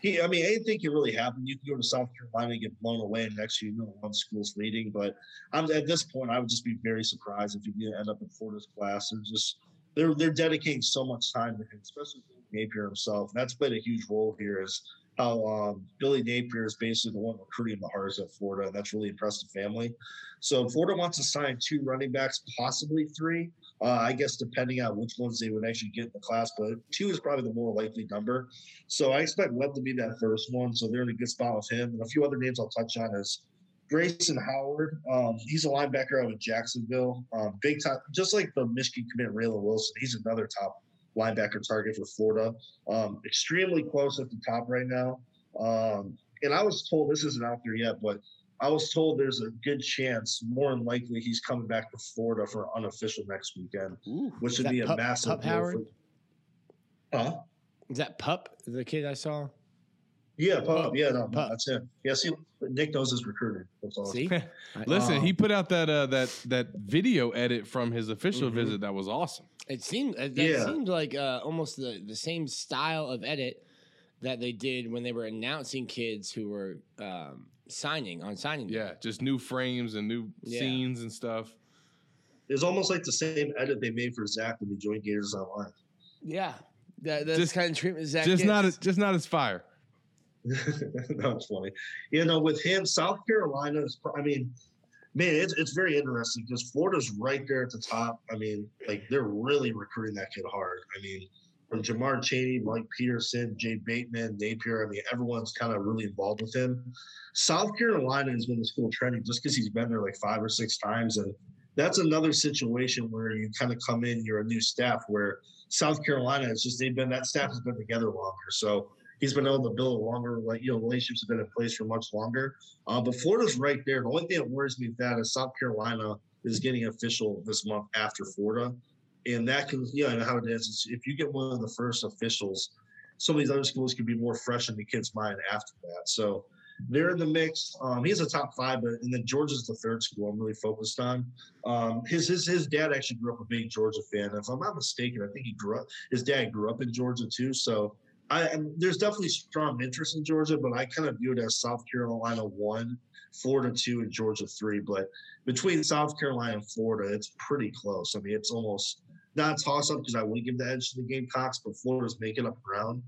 D: he. I mean, anything can really happen. You can go to South Carolina and get blown away, and next year you know one school's leading. But I'm at this point, I would just be very surprised if you end up in Florida's class. They're just they're they're dedicating so much time to him, especially Napier himself. And That's played a huge role here. Is how um, Billy Napier is basically the one recruiting the hardest at Florida, and that's really impressed the family. So Florida wants to sign two running backs, possibly three. Uh, I guess depending on which ones they would actually get in the class, but two is probably the more likely number. So I expect Webb to be that first one. So they're in a good spot with him, and a few other names I'll touch on is Grayson Howard. Um, he's a linebacker out of Jacksonville. Um, big time, just like the Michigan commit Raylen Wilson. He's another top linebacker target for Florida. Um, extremely close at the top right now. Um, and I was told this isn't out there yet, but I was told there's a good chance, more than likely, he's coming back to Florida for unofficial next weekend,
C: Ooh,
D: which would be a
C: Pup-
D: massive
C: Pup Howard?
D: For, huh?
C: Is that Pup, the kid I saw?
D: Yeah, Pup.
C: Pup.
D: Yeah, no, no,
C: Pup.
D: that's it. Yeah, see, Nick knows his recruiting. That's all.
C: See?
B: Listen,
D: Um,
B: he put out that uh, that that video edit from his official
C: Mhm.
B: visit. That was awesome.
C: It seemed uh, that
D: Yeah.
C: seemed like uh, almost the, the same style of edit that they did when they were announcing kids who were um, signing on signing day.
B: Yeah, just new frames and new
C: Yeah.
B: scenes and stuff.
D: It's almost like the same edit they made for Zach when he joined Gators Online.
C: yeah. That, that's
B: Just-
C: kind of treatment Zach
B: just not
C: gets.
B: as, just not as fire.
D: that was funny. You know, with him, South Carolina is. I mean, man, it's, it's very interesting because Florida's right there at the top. I mean, like they're really recruiting that kid hard. I mean, from Jamar Chaney, Mike Peterson, Jay Bateman, Napier, I mean, everyone's kind of really involved with him. South Carolina has been the school trending just because he's been there like five or six times. And that's another situation where you kind of come in, you're a new staff where South Carolina is just, they've been, that staff has been together longer. So he's been able to build a longer, like, you know, relationships have been in place for much longer. Uh, but Florida's right there. The only thing that worries me that is South Carolina is getting official this month after Florida. And that can, you know, how it is. If you get one of the first officials, some of these other schools can be more fresh in the kid's mind after that. So they're in the mix. Um, he's a top five, but and then Georgia's the third school I'm really focused on. Um, his his his dad actually grew up a big Georgia fan. If I'm not mistaken, I think he grew up. His dad grew up in Georgia too. So I there's definitely strong interest in Georgia, but I kind of view it as South Carolina one, Florida two, and Georgia three. But between South Carolina and Florida, it's pretty close. I mean, it's almost not toss up because I would give the edge to the Gamecocks, but Florida's making up ground.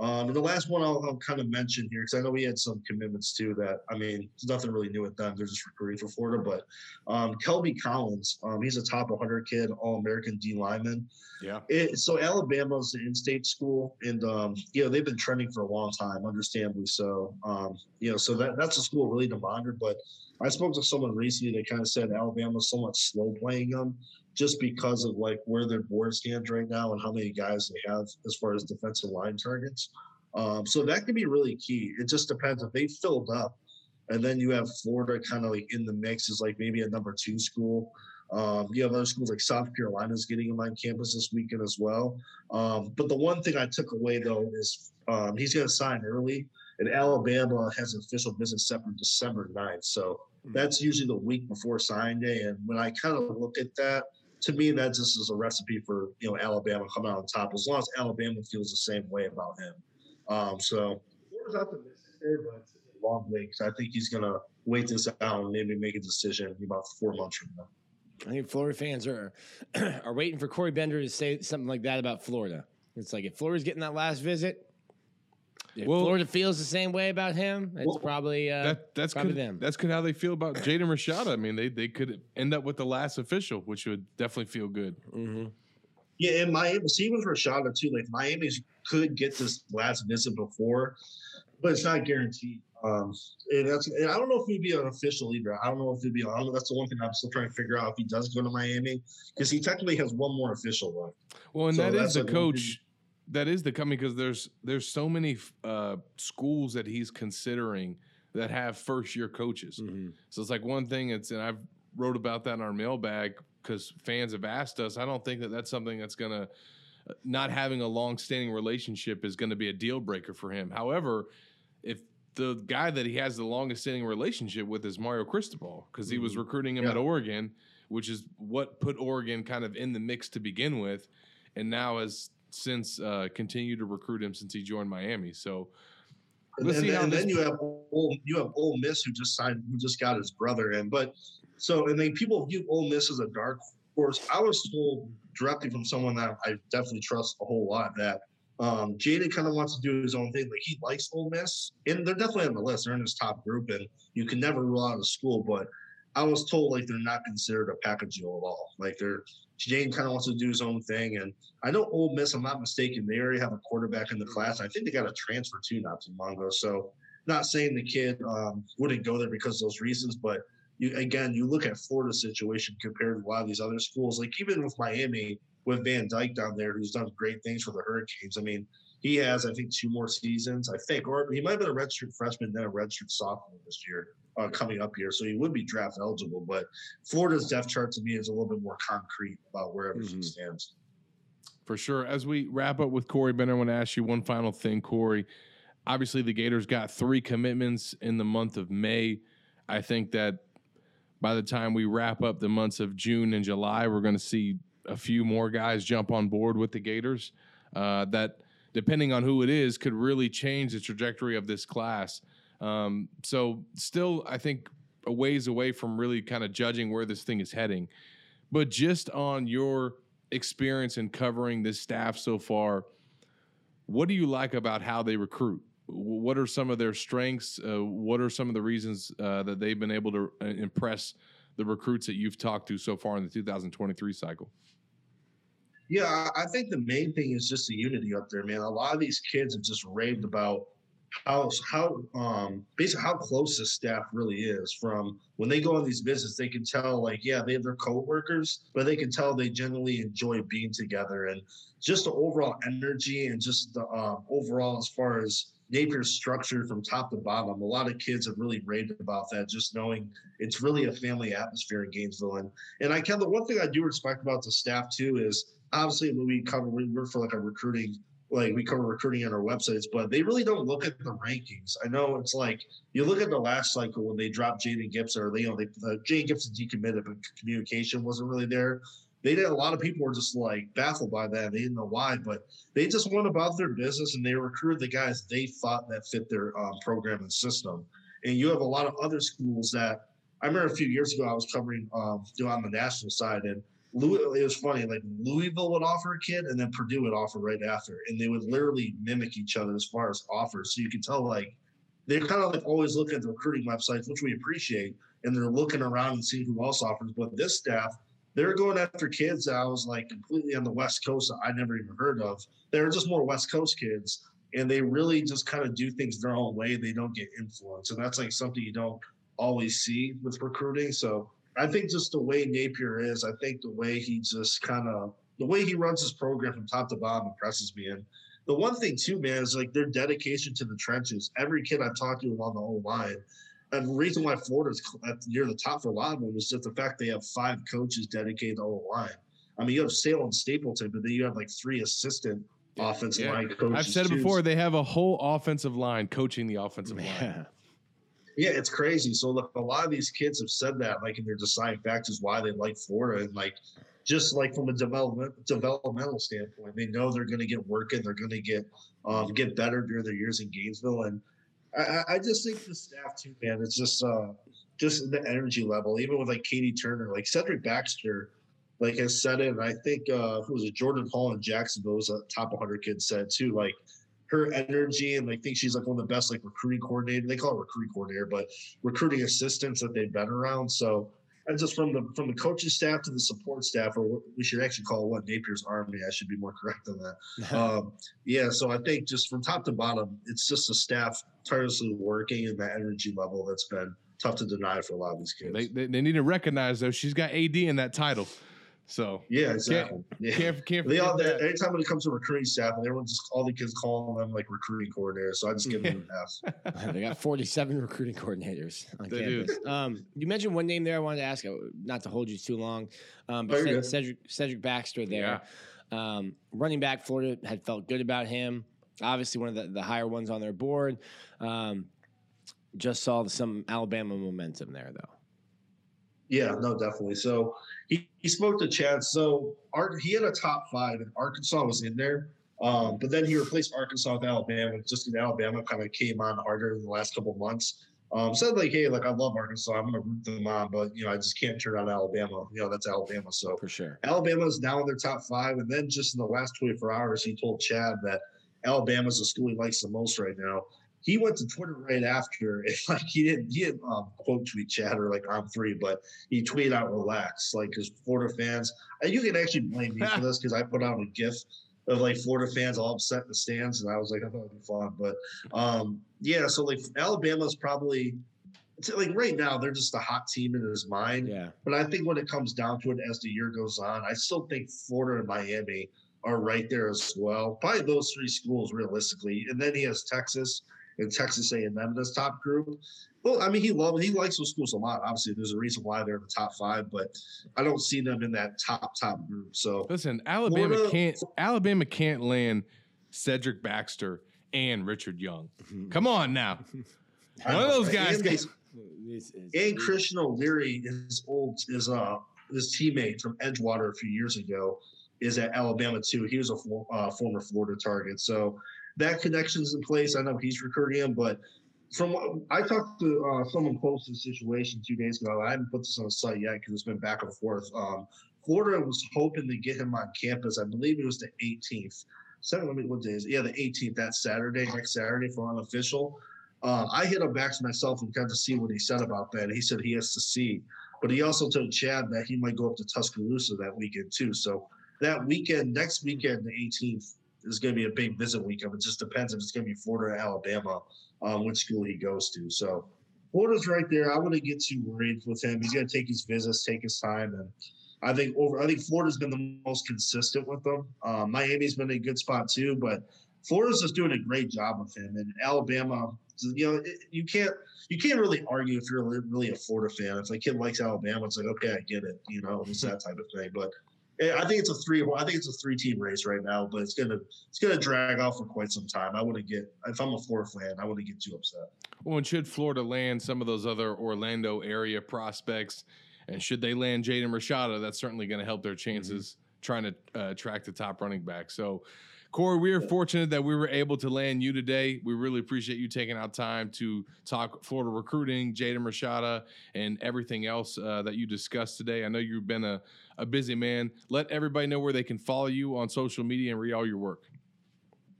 D: Um, and the last one I'll, I'll kind of mention here, because I know we had some commitments too that, I mean, there's nothing really new with them. They're just recruiting for Florida. But um, Kelby Collins, um, he's a top 100 kid, All American D lineman.
C: Yeah.
D: It, so Alabama's an in-state school, and um, you know they've been trending for a long time, understandably so. Um, you know, so that that's a school really to monitor. But I spoke to someone recently that kind of said Alabama's somewhat slow playing them just because of like where their board stands right now and how many guys they have as far as defensive line targets. Um, so that can be really key. It just depends if they filled up, and then you have Florida kind of like in the mix is like maybe a number two school. Um, you have other schools like South Carolina's getting him on campus this weekend as well. Um, but the one thing I took away though is um, he's going to sign early, and Alabama has an official business set for December 9th. So hmm. that's usually the week before sign day. And when I kind of look at that, to me, that just is a recipe for you know Alabama coming out on top. As long as Alabama feels the same way about him. Um, so Florida's optimistic there, but it's a long way because I think he's gonna wait this out and maybe make a decision about four months from now.
C: I think Florida fans are are waiting for Corey Bender to say something like that about Florida. It's like if Florida's getting that last visit, if well, Florida feels the same way about him, it's well, probably uh, that,
B: that's
C: probably
B: could,
C: them.
B: That's could how they feel about Jaden Rashada. I mean, they they could end up with the last official, which would definitely feel good.
C: Mm-hmm.
D: Yeah, and Miami, see with Rashada too. Like Miami's could get this last visit before, but it's not guaranteed. Um, and that's and I don't know if he'd be an official either. I don't know if he'd be. I don't know. That's the one thing I'm still trying to figure out if he does go to Miami because he technically has one more official left.
B: Well, and so that is the coach that is the coming because there's there's so many uh, schools that he's considering that have first year coaches. Mm-hmm. So it's like one thing. It's and I've wrote about that in our mailbag because fans have asked us. I don't think that that's something that's gonna uh, not having a long standing relationship is going to be a deal breaker for him. However, if the guy that he has the longest standing relationship with is Mario Cristobal because he was mm-hmm. recruiting him yeah. at Oregon, which is what put Oregon kind of in the mix to begin with, and now has since uh, continued to recruit him since he joined Miami. So
D: and, see how. And then you have Ole, you have Ole Miss who just signed, who just got his brother in. But so and then people view Ole Miss as a dark horse. I was told directly from someone that I definitely trust a whole lot that um, Jaden kind of wants to do his own thing. Like he likes Ole Miss, and they're definitely on the list. They're in his top group, and you can never rule out a school. But I was told like they're not considered a package deal at all. Like they're Jane kind of wants to do his own thing. And I know Ole Miss, I'm not mistaken, they already have a quarterback in the class. I think they got a transfer too, not to long ago. So not saying the kid um, wouldn't go there because of those reasons, but you, again, you look at Florida's situation compared to a lot of these other schools. Like even with Miami, with Van Dyke down there, who's done great things for the Hurricanes. I mean, he has, I think, two more seasons, I think, or he might have been a redshirt freshman, then a redshirt sophomore this year uh, coming up here, so he would be draft eligible. But Florida's depth chart to me is a little bit more concrete about where everything mm-hmm. stands.
B: For sure. As we wrap up with Corey Bender, I want to ask you one final thing, Corey. Obviously, the Gators got three commitments in the month of May. I think that by the time we wrap up the months of June and July, we're going to see a few more guys jump on board with the Gators. Uh, that, depending on who it is, could really change the trajectory of this class. Um, so still, I think a ways away from really kind of judging where this thing is heading. But just on your experience in covering this staff so far, what do you like about how they recruit? What are some of their strengths? Uh, what are some of the reasons uh, that they've been able to uh, impress the recruits that you've talked to so far in the 2023 cycle?
D: Yeah, I think the main thing is just the unity up there, man. A lot of these kids have just raved about how how um basically how close the staff really is from when they go on these visits they can tell like yeah they have their co-workers but they can tell they generally enjoy being together and just the overall energy and just the um, overall as far as Napier's structure from top to bottom. A lot of kids have really raved about that, just knowing it's really a family atmosphere in Gainesville. And and I can the one thing I do respect about the staff too is obviously when we cover we work for like a recruiting like we cover recruiting on our websites, but they really don't look at the rankings. I know it's like you look at the last cycle when they dropped Jaden Gibson, or they, you know, they uh, Jaden Gibson decommitted, but communication wasn't really there. They did. A lot of people were just like baffled by that. They didn't know why, but they just went about their business and they recruited the guys they thought that fit their um, program and system. And you have a lot of other schools that I remember a few years ago I was covering um, on the national side and Louis, it was funny. Like Louisville would offer a kid, and then Purdue would offer right after, and they would literally mimic each other as far as offers. So you can tell like they're kind of like always looking at the recruiting websites, which we appreciate, and they're looking around and seeing who else offers. But this staff, they're going after kids that I was like completely on the West Coast that I never even heard of. They're just more West Coast kids, and they really just kind of do things their own way. They don't get influenced, and that's like something you don't always see with recruiting. So I think just the way Napier is, I think the way he just kind of the way he runs his program from top to bottom impresses me. And the one thing too, man, is like their dedication to the trenches. Every kid I've talked to along the whole line. And the reason why Florida's near the top for a lot of them is just the fact they have five coaches dedicated to the whole line. I mean, you have Salem Stapleton, but then you have like three assistant offensive yeah. line coaches.
B: I've said it before. They have a whole offensive line coaching the offensive line.
D: Yeah, it's crazy. So look, a lot of these kids have said that, like in their deciding factors why they like Florida, and like just like from a development developmental standpoint, they know they're going to get working, they're going to get um, get better during their years in Gainesville, and I, I just think the staff too, man. It's just uh, just the energy level, even with like Katie Turner, like Cedric Baxter, like has said it, and I think uh, who was it, Jordan Hall in Jacksonville was a top 100 kid said too, like her energy and I think she's like one of the best like recruiting coordinator. They call it recruiting coordinator, but recruiting assistants that they've been around. So and just from the from the coaching staff to the support staff, or what we should actually call it what Napier's Army. I should be more correct on that. um, yeah, so I think just from top to bottom, it's just the staff tirelessly working and that energy level that's been tough to deny for a lot of these kids.
B: They, they, they need to recognize though she's got AD in that title. So
D: yeah, exactly.
B: Can't, yeah. can't, can't
D: they all that. anytime when it comes to recruiting staff, and everyone just all the kids calling them like recruiting coordinators. So I just give them a
C: pass. they got 47 recruiting coordinators on they campus. Um, you mentioned one name there. I wanted to ask, uh, not to hold you too long, um, but oh, Cedric, Cedric Baxter there, yeah. um, running back. Florida had felt good about him. Obviously, one of the, the higher ones on their board. Um, just saw some Alabama momentum there, though.
D: Yeah, no, definitely. So he, he spoke to Chad. So he had a top five, and Arkansas was in there. Um, but then he replaced Arkansas with Alabama, just because Alabama kind of came on harder in the last couple months. Um, said like, hey, like I love Arkansas, I'm gonna root them on, but you know I just can't turn on Alabama. You know that's Alabama. So
C: for sure,
D: Alabama is now in their top five. And then just in the last 24 hours, he told Chad that Alabama's the school he likes the most right now he went to Twitter right after. And like he didn't he didn't um, quote tweet chatter like I'm free, but he tweeted out relax, like his Florida fans. And you can actually blame me for this because I put out a GIF of like Florida fans all upset in the stands, and I was like, I thought it'd be fun, but um, yeah. So like Alabama's probably. Like right now, they're just a hot team in his mind.
C: Yeah.
D: But I think when it comes down to it, as the year goes on, I still think Florida and Miami are right there as well. Probably those three schools realistically, and then he has Texas and Texas A&M in this top group. Well, I mean, he loves he likes those schools a lot. Obviously, there's a reason why they're in the top five, but I don't see them in that top top group. So
B: listen, Alabama Florida, can't Alabama can't land Cedric Baxter and Richard Young. Mm-hmm. Come on now, one of those guys.
D: And, and Christian O'Leary, his old is uh his teammate from Edgewater a few years ago, is at Alabama too. He was a uh, former Florida target, so that connection's in place. I know he's recruiting him, but from I talked to uh, someone close to the situation two days ago. I haven't put this on the site yet because it's been back and forth. Um, Florida was hoping to get him on campus. I believe it was the 18th. Seven, let me what day is it? Yeah, the 18th. That Saturday, next Saturday for unofficial. Uh, I hit him back to myself and got to see what he said about that. He said he has to see But he also told Chad that he might go up to Tuscaloosa that weekend too. So that weekend, next weekend, the 18th, is going to be a big visit week weekend. It just depends if it's going to be Florida or Alabama, um, which school he goes to. So Florida's right there. I wouldn't get too worried with him. He's going to take his visits, take his time, and I think over. I think Florida's been the most consistent with them. Um, Miami's been a good spot too, but Florida's just doing a great job with him. And Alabama, you know, you can't you can't really argue if you're really a Florida fan. If a kid likes Alabama, it's like okay, I get it. You know, it's that type of thing. But I think it's a three. I think it's a three team race right now, but it's gonna it's gonna drag off for quite some time. I wouldn't get if I'm a Florida fan, I wouldn't get too upset.
B: Well, and should Florida land some of those other Orlando area prospects, and should they land Jaden Rashada, that's certainly going to help their chances mm-hmm. trying to uh, track the top running back. So Corey, we are fortunate that we were able to land you today. We really appreciate you taking out time to talk Florida recruiting, Jaden Rashada, and everything else uh, that you discussed today. I know you've been a, a busy man. Let everybody know where they can follow you on social media and read all your work.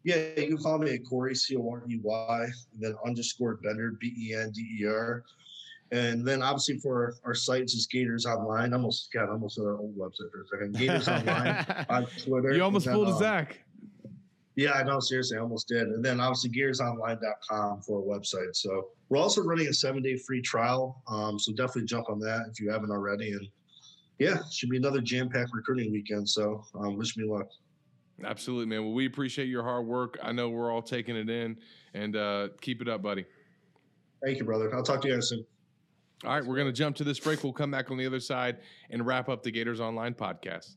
D: Yeah, you can follow me at Corey C O R E Y, then underscore Bender B E N D E R. And then obviously for our, sites is Gators Online. I almost got almost our old website for a second. Gators Online on Twitter.
B: You almost pulled a
D: uh,
B: Zach.
D: Yeah, I know. Seriously, I almost did. And then obviously gatorsonline.com for a website. So we're also running a seven day free trial. Um, so definitely jump on that if you haven't already. And yeah, should be another jam packed recruiting weekend. So um, wish me luck.
B: Absolutely, man. Well, we appreciate your hard work. I know we're all taking it in and uh, keep it up, buddy.
D: Thank you, brother. I'll talk to you guys soon.
B: All right, we're going to jump to this break. We'll come back on the other side and wrap up the Gators Online podcast.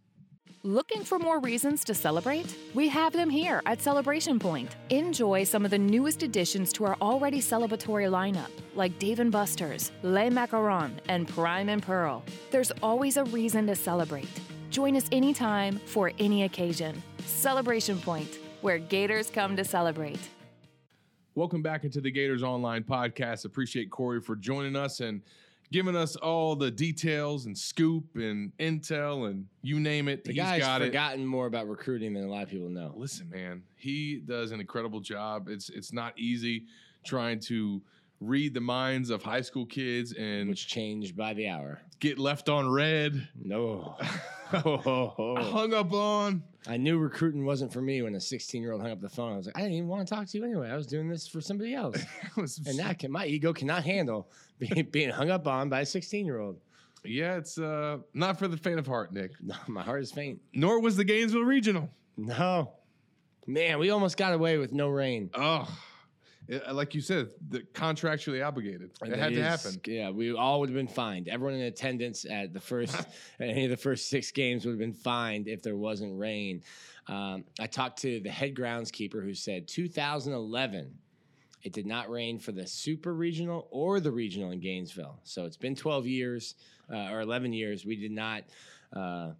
E: Looking for more reasons to celebrate? We have them here at Celebration Point. Enjoy some of the newest additions to our already celebratory lineup, like Dave & Buster's, Le Macaron, and Prime and Pearl. There's always a reason to celebrate. Join us anytime for any occasion. Celebration Point, where Gators come to celebrate.
B: Welcome back into the Gators Online podcast. Appreciate Corey for joining us and giving us all the details and scoop and intel and you name it.
C: The he's guy's got forgotten it. more about recruiting than a lot of people know.
B: Listen, man, he does an incredible job. It's it's not easy trying to read the minds of high school kids and
C: which changed by the hour.
B: Get left on red.
C: No.
B: hung up on.
C: I knew recruiting wasn't for me when a 16 year old hung up the phone. I was like, I didn't even want to talk to you anyway. I was doing this for somebody else. and that can, my ego cannot handle being, being hung up on by a 16 year old.
B: Yeah, it's uh, not for the faint of heart, Nick.
C: No, my heart is faint.
B: Nor was the Gainesville Regional.
C: No. Man, we almost got away with no rain.
B: Oh, it, like you said, the contractually obligated. It, it had is, to happen.
C: Yeah, we all would have been fined. Everyone in attendance at the first, at any of the first six games would have been fined if there wasn't rain. Um, I talked to the head groundskeeper who said 2011 it did not rain for the super regional or the regional in Gainesville. So it's been 12 years uh, or 11 years. We did not uh,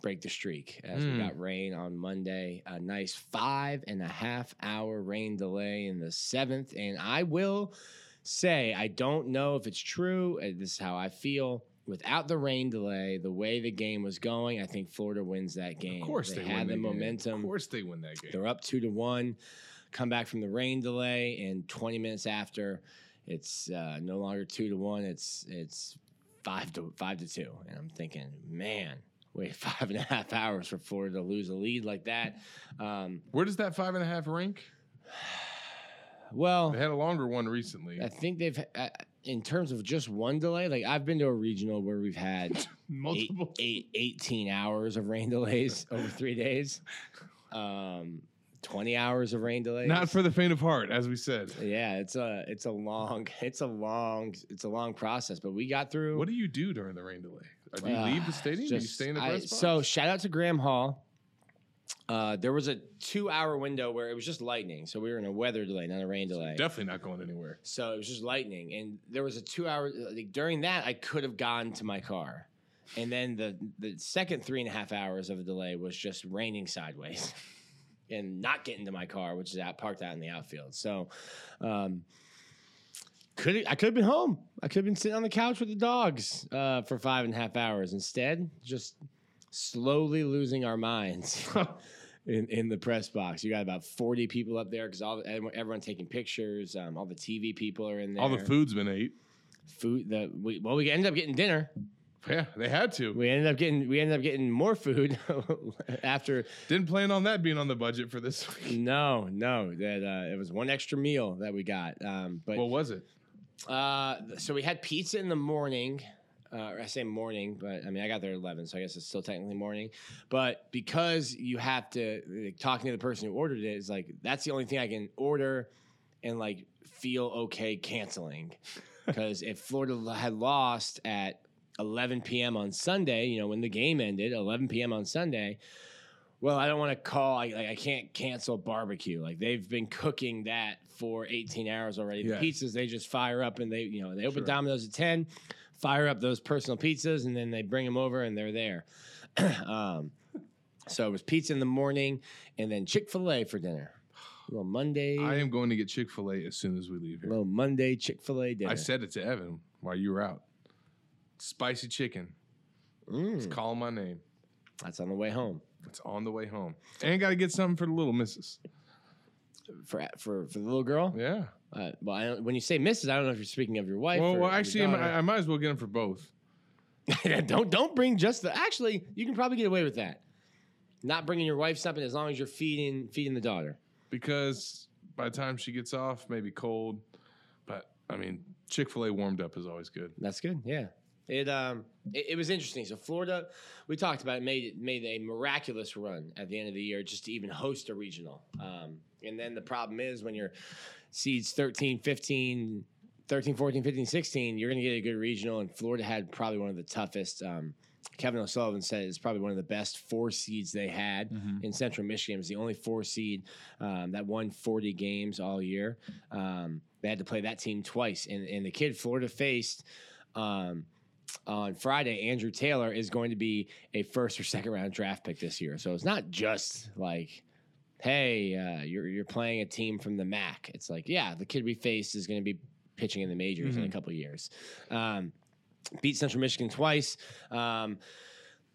C: break the streak as mm. we hmm. got rain on Monday. A nice five and a half hour rain delay in the seventh. And I will say, I don't know if it's true. Uh, this is how I feel. Without the rain delay, the way the game was going, I think Florida wins that game.
B: Of course,
C: they,
B: they
C: had
B: the
C: momentum.
B: Of course, they win that game.
C: They're up two to one. Come back from the rain delay, and 20 minutes after, it's uh, no longer two to one. It's it's five to five to two, and I'm thinking, man, wait five and a half hours for Florida to lose a lead like that. Um,
B: Where does that five and a half rank?
C: Well,
B: they had a longer one recently.
C: I think they've, uh, in terms of just one delay. Like I've been to a regional where we've had multiple eight, eight, 18 hours of rain delays over three days. Um, 20 hours of rain delays.
B: Not for the faint of heart, as we said.
C: Yeah, it's a it's a long it's a long it's a long process, but we got through.
B: What do you do during the rain delay? Do you uh, leave the stadium? Just, do you stay in the press box?
C: So shout out to Graham Hall. Uh, there was a two-hour window where it was just lightning, so we were in a weather delay, not a rain delay.
B: So definitely not going anywhere.
C: So it was just lightning, and there was a two-hour. Like, during that, I could have gone to my car, and then the the second three and a half hours of the delay was just raining sideways, and not getting to my car, which is out parked out in the outfield. So. Um, could I could have been home. I could have been sitting on the couch with the dogs uh, for five and a half hours. Instead, just slowly losing our minds in, in the press box. You got about forty people up there because all everyone taking pictures. Um, all the TV people are in there.
B: All the food's been ate.
C: Food. The we, well, we ended up getting dinner.
B: Yeah, they had to.
C: We ended up getting we ended up getting more food after.
B: Didn't plan on that being on the budget for this week.
C: No, no, that uh, it was one extra meal that we got. Um, but
B: What was it?
C: Uh, so we had pizza in the morning. Uh, I say morning, but I mean I got there at eleven, so I guess it's still technically morning. But because you have to like, talking to the person who ordered it is like that's the only thing I can order and like feel okay canceling. Because if Florida had lost at 11 p.m. on Sunday, you know when the game ended, 11 p.m. on Sunday. Well, I don't want to call. I, like, I can't cancel barbecue. Like they've been cooking that for 18 hours already.
B: Yeah.
C: The pizzas they just fire up and they, you know, they open
B: Sure.
C: Domino's at 10, fire up those personal pizzas, and then they bring them over and they're there. um, so it was pizza in the morning and then Chick Fil A for dinner. A little Monday,
B: I am going to get Chick Fil A as soon as we leave
C: a
B: here.
C: little Monday Chick Fil A dinner.
B: I said it to Evan while you were out. Spicy chicken. It's
C: Mm,
B: calling my name.
C: that's on the way home
B: It's on the way home. And got to get something for the little missus.
C: for for for the little girl.
B: Yeah.
C: Uh, well, I don't, when you say Mrs., I don't know if you're speaking of your wife.
B: Well,
C: or
B: well
C: your
B: actually, I,
C: daughter.
B: I might as well get them for both.
C: don't don't bring just the. Actually, you can probably get away with that. Not bringing your wife something as long as you're feeding feeding the daughter.
B: because by the time she gets off, maybe cold. But I mean, Chick Fil A warmed up is always good.
C: That's good. Yeah. It um it, it was interesting. So Florida, we talked about it made it made a miraculous run at the end of the year just to even host a regional. Um, and then the problem is when you're seeds 13, 15, 13, 14, 15, 16, you're going to get a good regional. And Florida had probably one of the toughest. Um, Kevin O'Sullivan said it's probably one of the best four seeds they had in Central Michigan. It was the only four seed um, that won 40 games all year. Um, they had to play that team twice. And, and the kid Florida faced um, on Friday, Andrew Taylor is going to be a first or second round draft pick this year. So it's not just like, hey, uh, you're you're playing a team from the MAC. It's like, yeah, the kid we faced is going to be pitching in the majors in a couple of years. Um, beat Central Michigan twice. Um,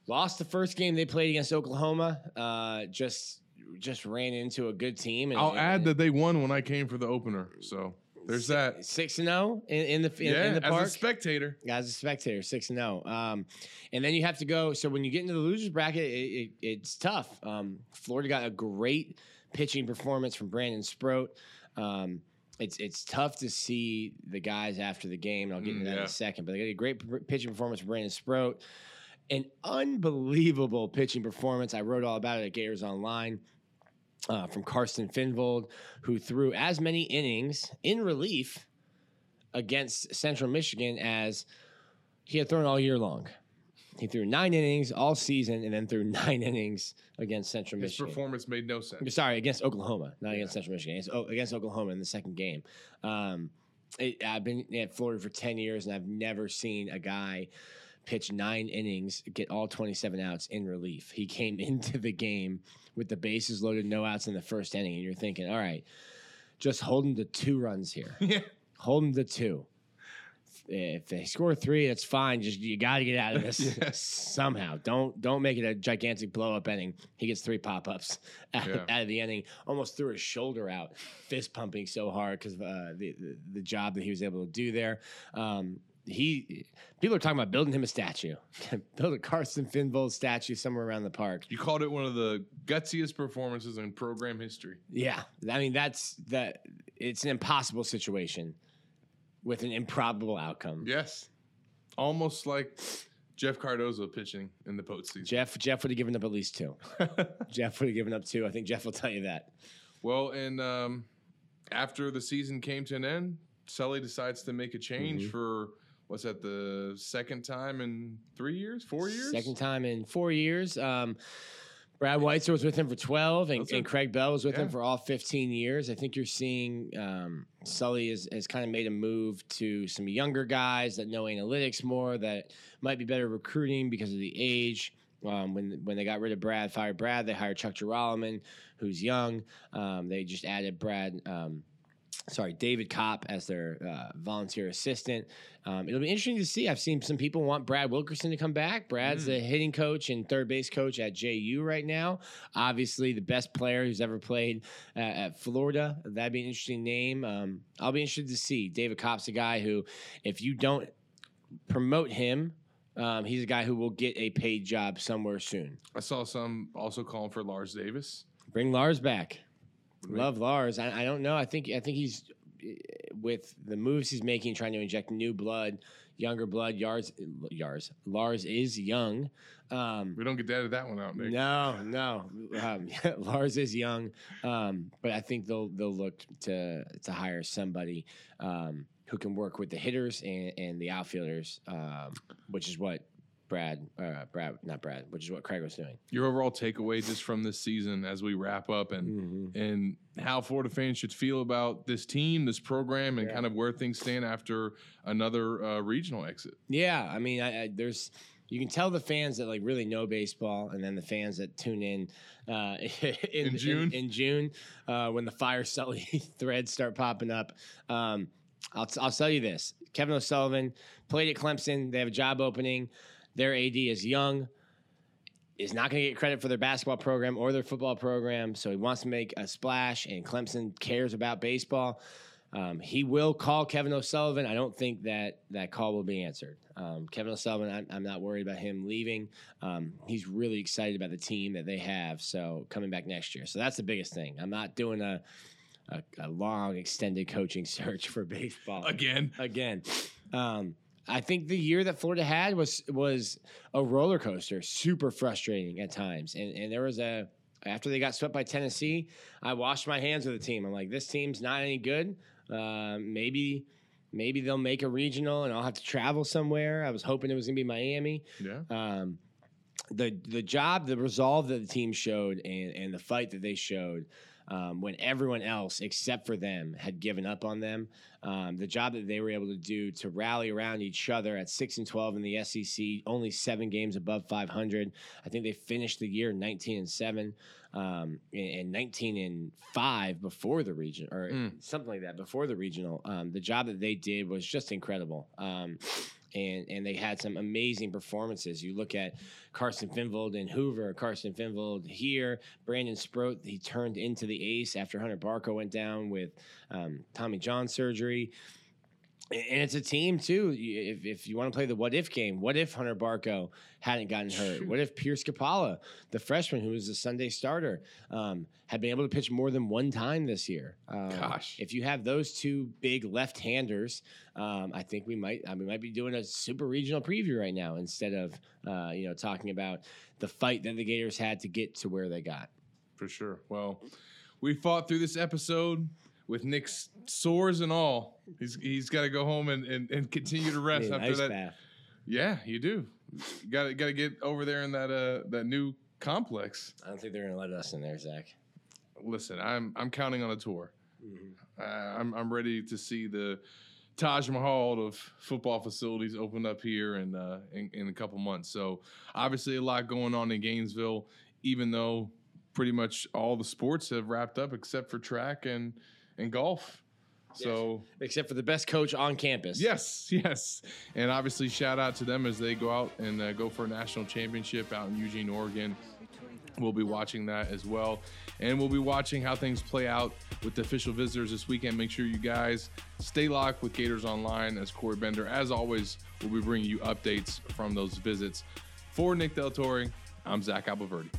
C: lost the first game they played against Oklahoma. Uh, just just ran into a good team. And,
B: I'll
C: and-
B: add that they won when I came for the opener. So there's that.
C: six and zero in, in the in,
B: yeah,
C: in the park.
B: as a spectator.
C: as a spectator, six and zero. Um, and then you have to go. So when you get into the losers bracket, it, it, it's tough. Um, Florida got a great pitching performance from Brandon Sproat. Um, it's it's tough to see the guys after the game. And I'll get into
B: Mm,
C: that in a second. But they got a great p- pitching performance from Brandon Sproat. An unbelievable pitching performance. I wrote all about it at Gators Online. Uh, from Carsten Finnvold, who threw as many innings in relief against Central Michigan as he had thrown all year long. He threw nine innings all season and then threw nine innings against Central
B: His
C: Michigan.
B: His performance made no sense.
C: Sorry, against Oklahoma, not against Central Michigan. Oh, against Oklahoma in the second game. Um, it, I've been at Florida for 10 years and I've never seen a guy pitch nine innings, get all 27 outs in relief. He came into the game with the bases loaded, no outs in the first inning. And you're thinking, all right, just hold him to two runs here.
B: yeah.
C: Hold him to two. If they score three, that's fine. Just you got to get out of this
B: Yes.
C: somehow. Don't don't make it a gigantic blow up inning. He gets three pop ups out,
B: Yeah.
C: out of the inning. Almost threw his shoulder out, fist pumping so hard because of uh, the, the the job that he was able to do there. Um, he people are talking about building him a statue. Build a Carsten Finnvold statue somewhere around the park.
B: You called it one of the gutsiest performances in program history.
C: Yeah, I mean that's that. It's an impossible situation with an improbable outcome.
B: Yes. Almost like Jeff Cardozo pitching in the postseason.
C: Jeff Jeff would have given up at least two. Jeff would have given up two. I think Jeff will tell you that.
B: Well, and um, after the season came to an end, Sully decides to make a change
C: Mm-hmm.
B: for what's that the second time in three years, four years?
C: Second time in four years. Um, Brad Weitzel was with him for 12, and, and. Craig Bell was with him for all 15 years. I think you're seeing um, Sully has, has kind of made a move to some younger guys that know analytics more, that might be better recruiting because of the age. Um, when when they got rid of Brad, fired Brad, they hired Chuck Jeroloman, who's young. Um, they just added Brad. Um, sorry, David Kopp as their uh, volunteer assistant. Um, it'll be interesting to see. I've seen some people want Brad Wilkerson to come back. Brad's the hitting coach and third base coach at JU right now. Obviously, the best player who's ever played uh, at Florida. That'd be an interesting name. Um, I'll be interested to see. David Kopp's a guy who, if you don't promote him Um, he's a guy who will get a paid job somewhere soon.
B: I saw some also calling for Lars Davis.
C: Bring Lars back. Love Lars. I, I don't know. I think I think he's with the moves he's making, trying to inject new blood, younger blood. Yars, Yars. Lars is young. Um,
B: We don't get that that one out, Nick.
C: no, no. Um, Lars is young, um, but I think they'll they'll look to to hire somebody um, who can work with the hitters and, and the outfielders, um, which is what Brad, uh, Brad, not Brad, which is what Craig was doing.
B: Your overall takeaway just from this season as we wrap up and and how Florida fans should feel about this team, this program, and
C: Yeah.
B: kind of where things stand after another uh, regional exit.
C: Yeah, I mean, I, I, there's you can tell the fans that like really know baseball, and then the fans that tune in uh, in,
B: In June?
C: In, June, uh, when the fire Sully threads start popping up. Um, I'll I'll tell you this: Kevin O'Sullivan played at Clemson. They have a job opening. Their AD is young. Is not going to get credit for their basketball program or their football program, so he wants to make a splash. And Clemson cares about baseball. Um, he will call Kevin O'Sullivan. I don't think that that call will be answered. Um, Kevin O'Sullivan, I'm, I'm not worried about him leaving. Um, he's really excited about the team that they have. So coming back next year. So that's the biggest thing. I'm not doing a a, a long extended coaching search for baseball
B: Again,
C: again. I think the year that Florida had was was a roller coaster, super frustrating at times. And and there was a after they got swept by Tennessee, I washed my hands of the team. I'm like, this team's not any good. Uh, maybe maybe they'll make a regional and I'll have to travel somewhere. I was hoping it was gonna be Miami.
B: yeah.
C: Um, the the job, the resolve that the team showed, and and the fight that they showed. Um, when everyone else except for them had given up on them, um, the job that they were able to do to rally around each other at six and twelve in the SEC, only seven games above five hundred. I think they finished the year nineteen and seven, um, and, nineteen and five before the region, or
B: Mm.
C: something like that before the regional. Um, the job that they did was just incredible. And and they had some amazing performances. You look at Carsten Finnvold in Hoover, Carsten Finnvold here, Brandon Sproat. He turned into the ace after Hunter Barco went down with um, Tommy John surgery. And and it's a team too. If, if you want to play the what if game, what if Hunter Barco hadn't gotten hurt? What if Pierce Coppola, the freshman who was the Sunday starter, um, had been able to pitch more than one time this year? Um,
B: Gosh.
C: if you have those two big left-handers, um, I think we might. I mean, we might be doing a super regional preview right now instead of uh, you know talking about the fight that the Gators had to get to where they got.
B: For sure. Well, we fought through this episode with Nick's sores and all. He's he's got to go home and, and, and continue to rest after
C: ice
B: that.
C: bath.
B: Yeah, you do. Got to got to get over there in that uh that new complex.
C: I don't think they're going to let us in there, Zach.
B: Listen, I'm I'm counting on a tour. Uh, I'm I'm ready to see the Taj Mahal of football facilities open up here in, uh, in in a couple months. So obviously a lot going on in Gainesville, even though pretty much all the sports have wrapped up except for track and and golf. So
C: Except for the best coach on campus.
B: yes, yes, and obviously shout out to them as they go out and uh, go for a national championship out in Eugene, Oregon. We'll be watching that as well. And we'll be watching how things play out with the official visitors this weekend. Make sure you guys stay locked with Gators Online as Corey Bender. As always, we'll be bringing you updates from those visits. For Nick Del Torre, I'm Zach Abolverdi.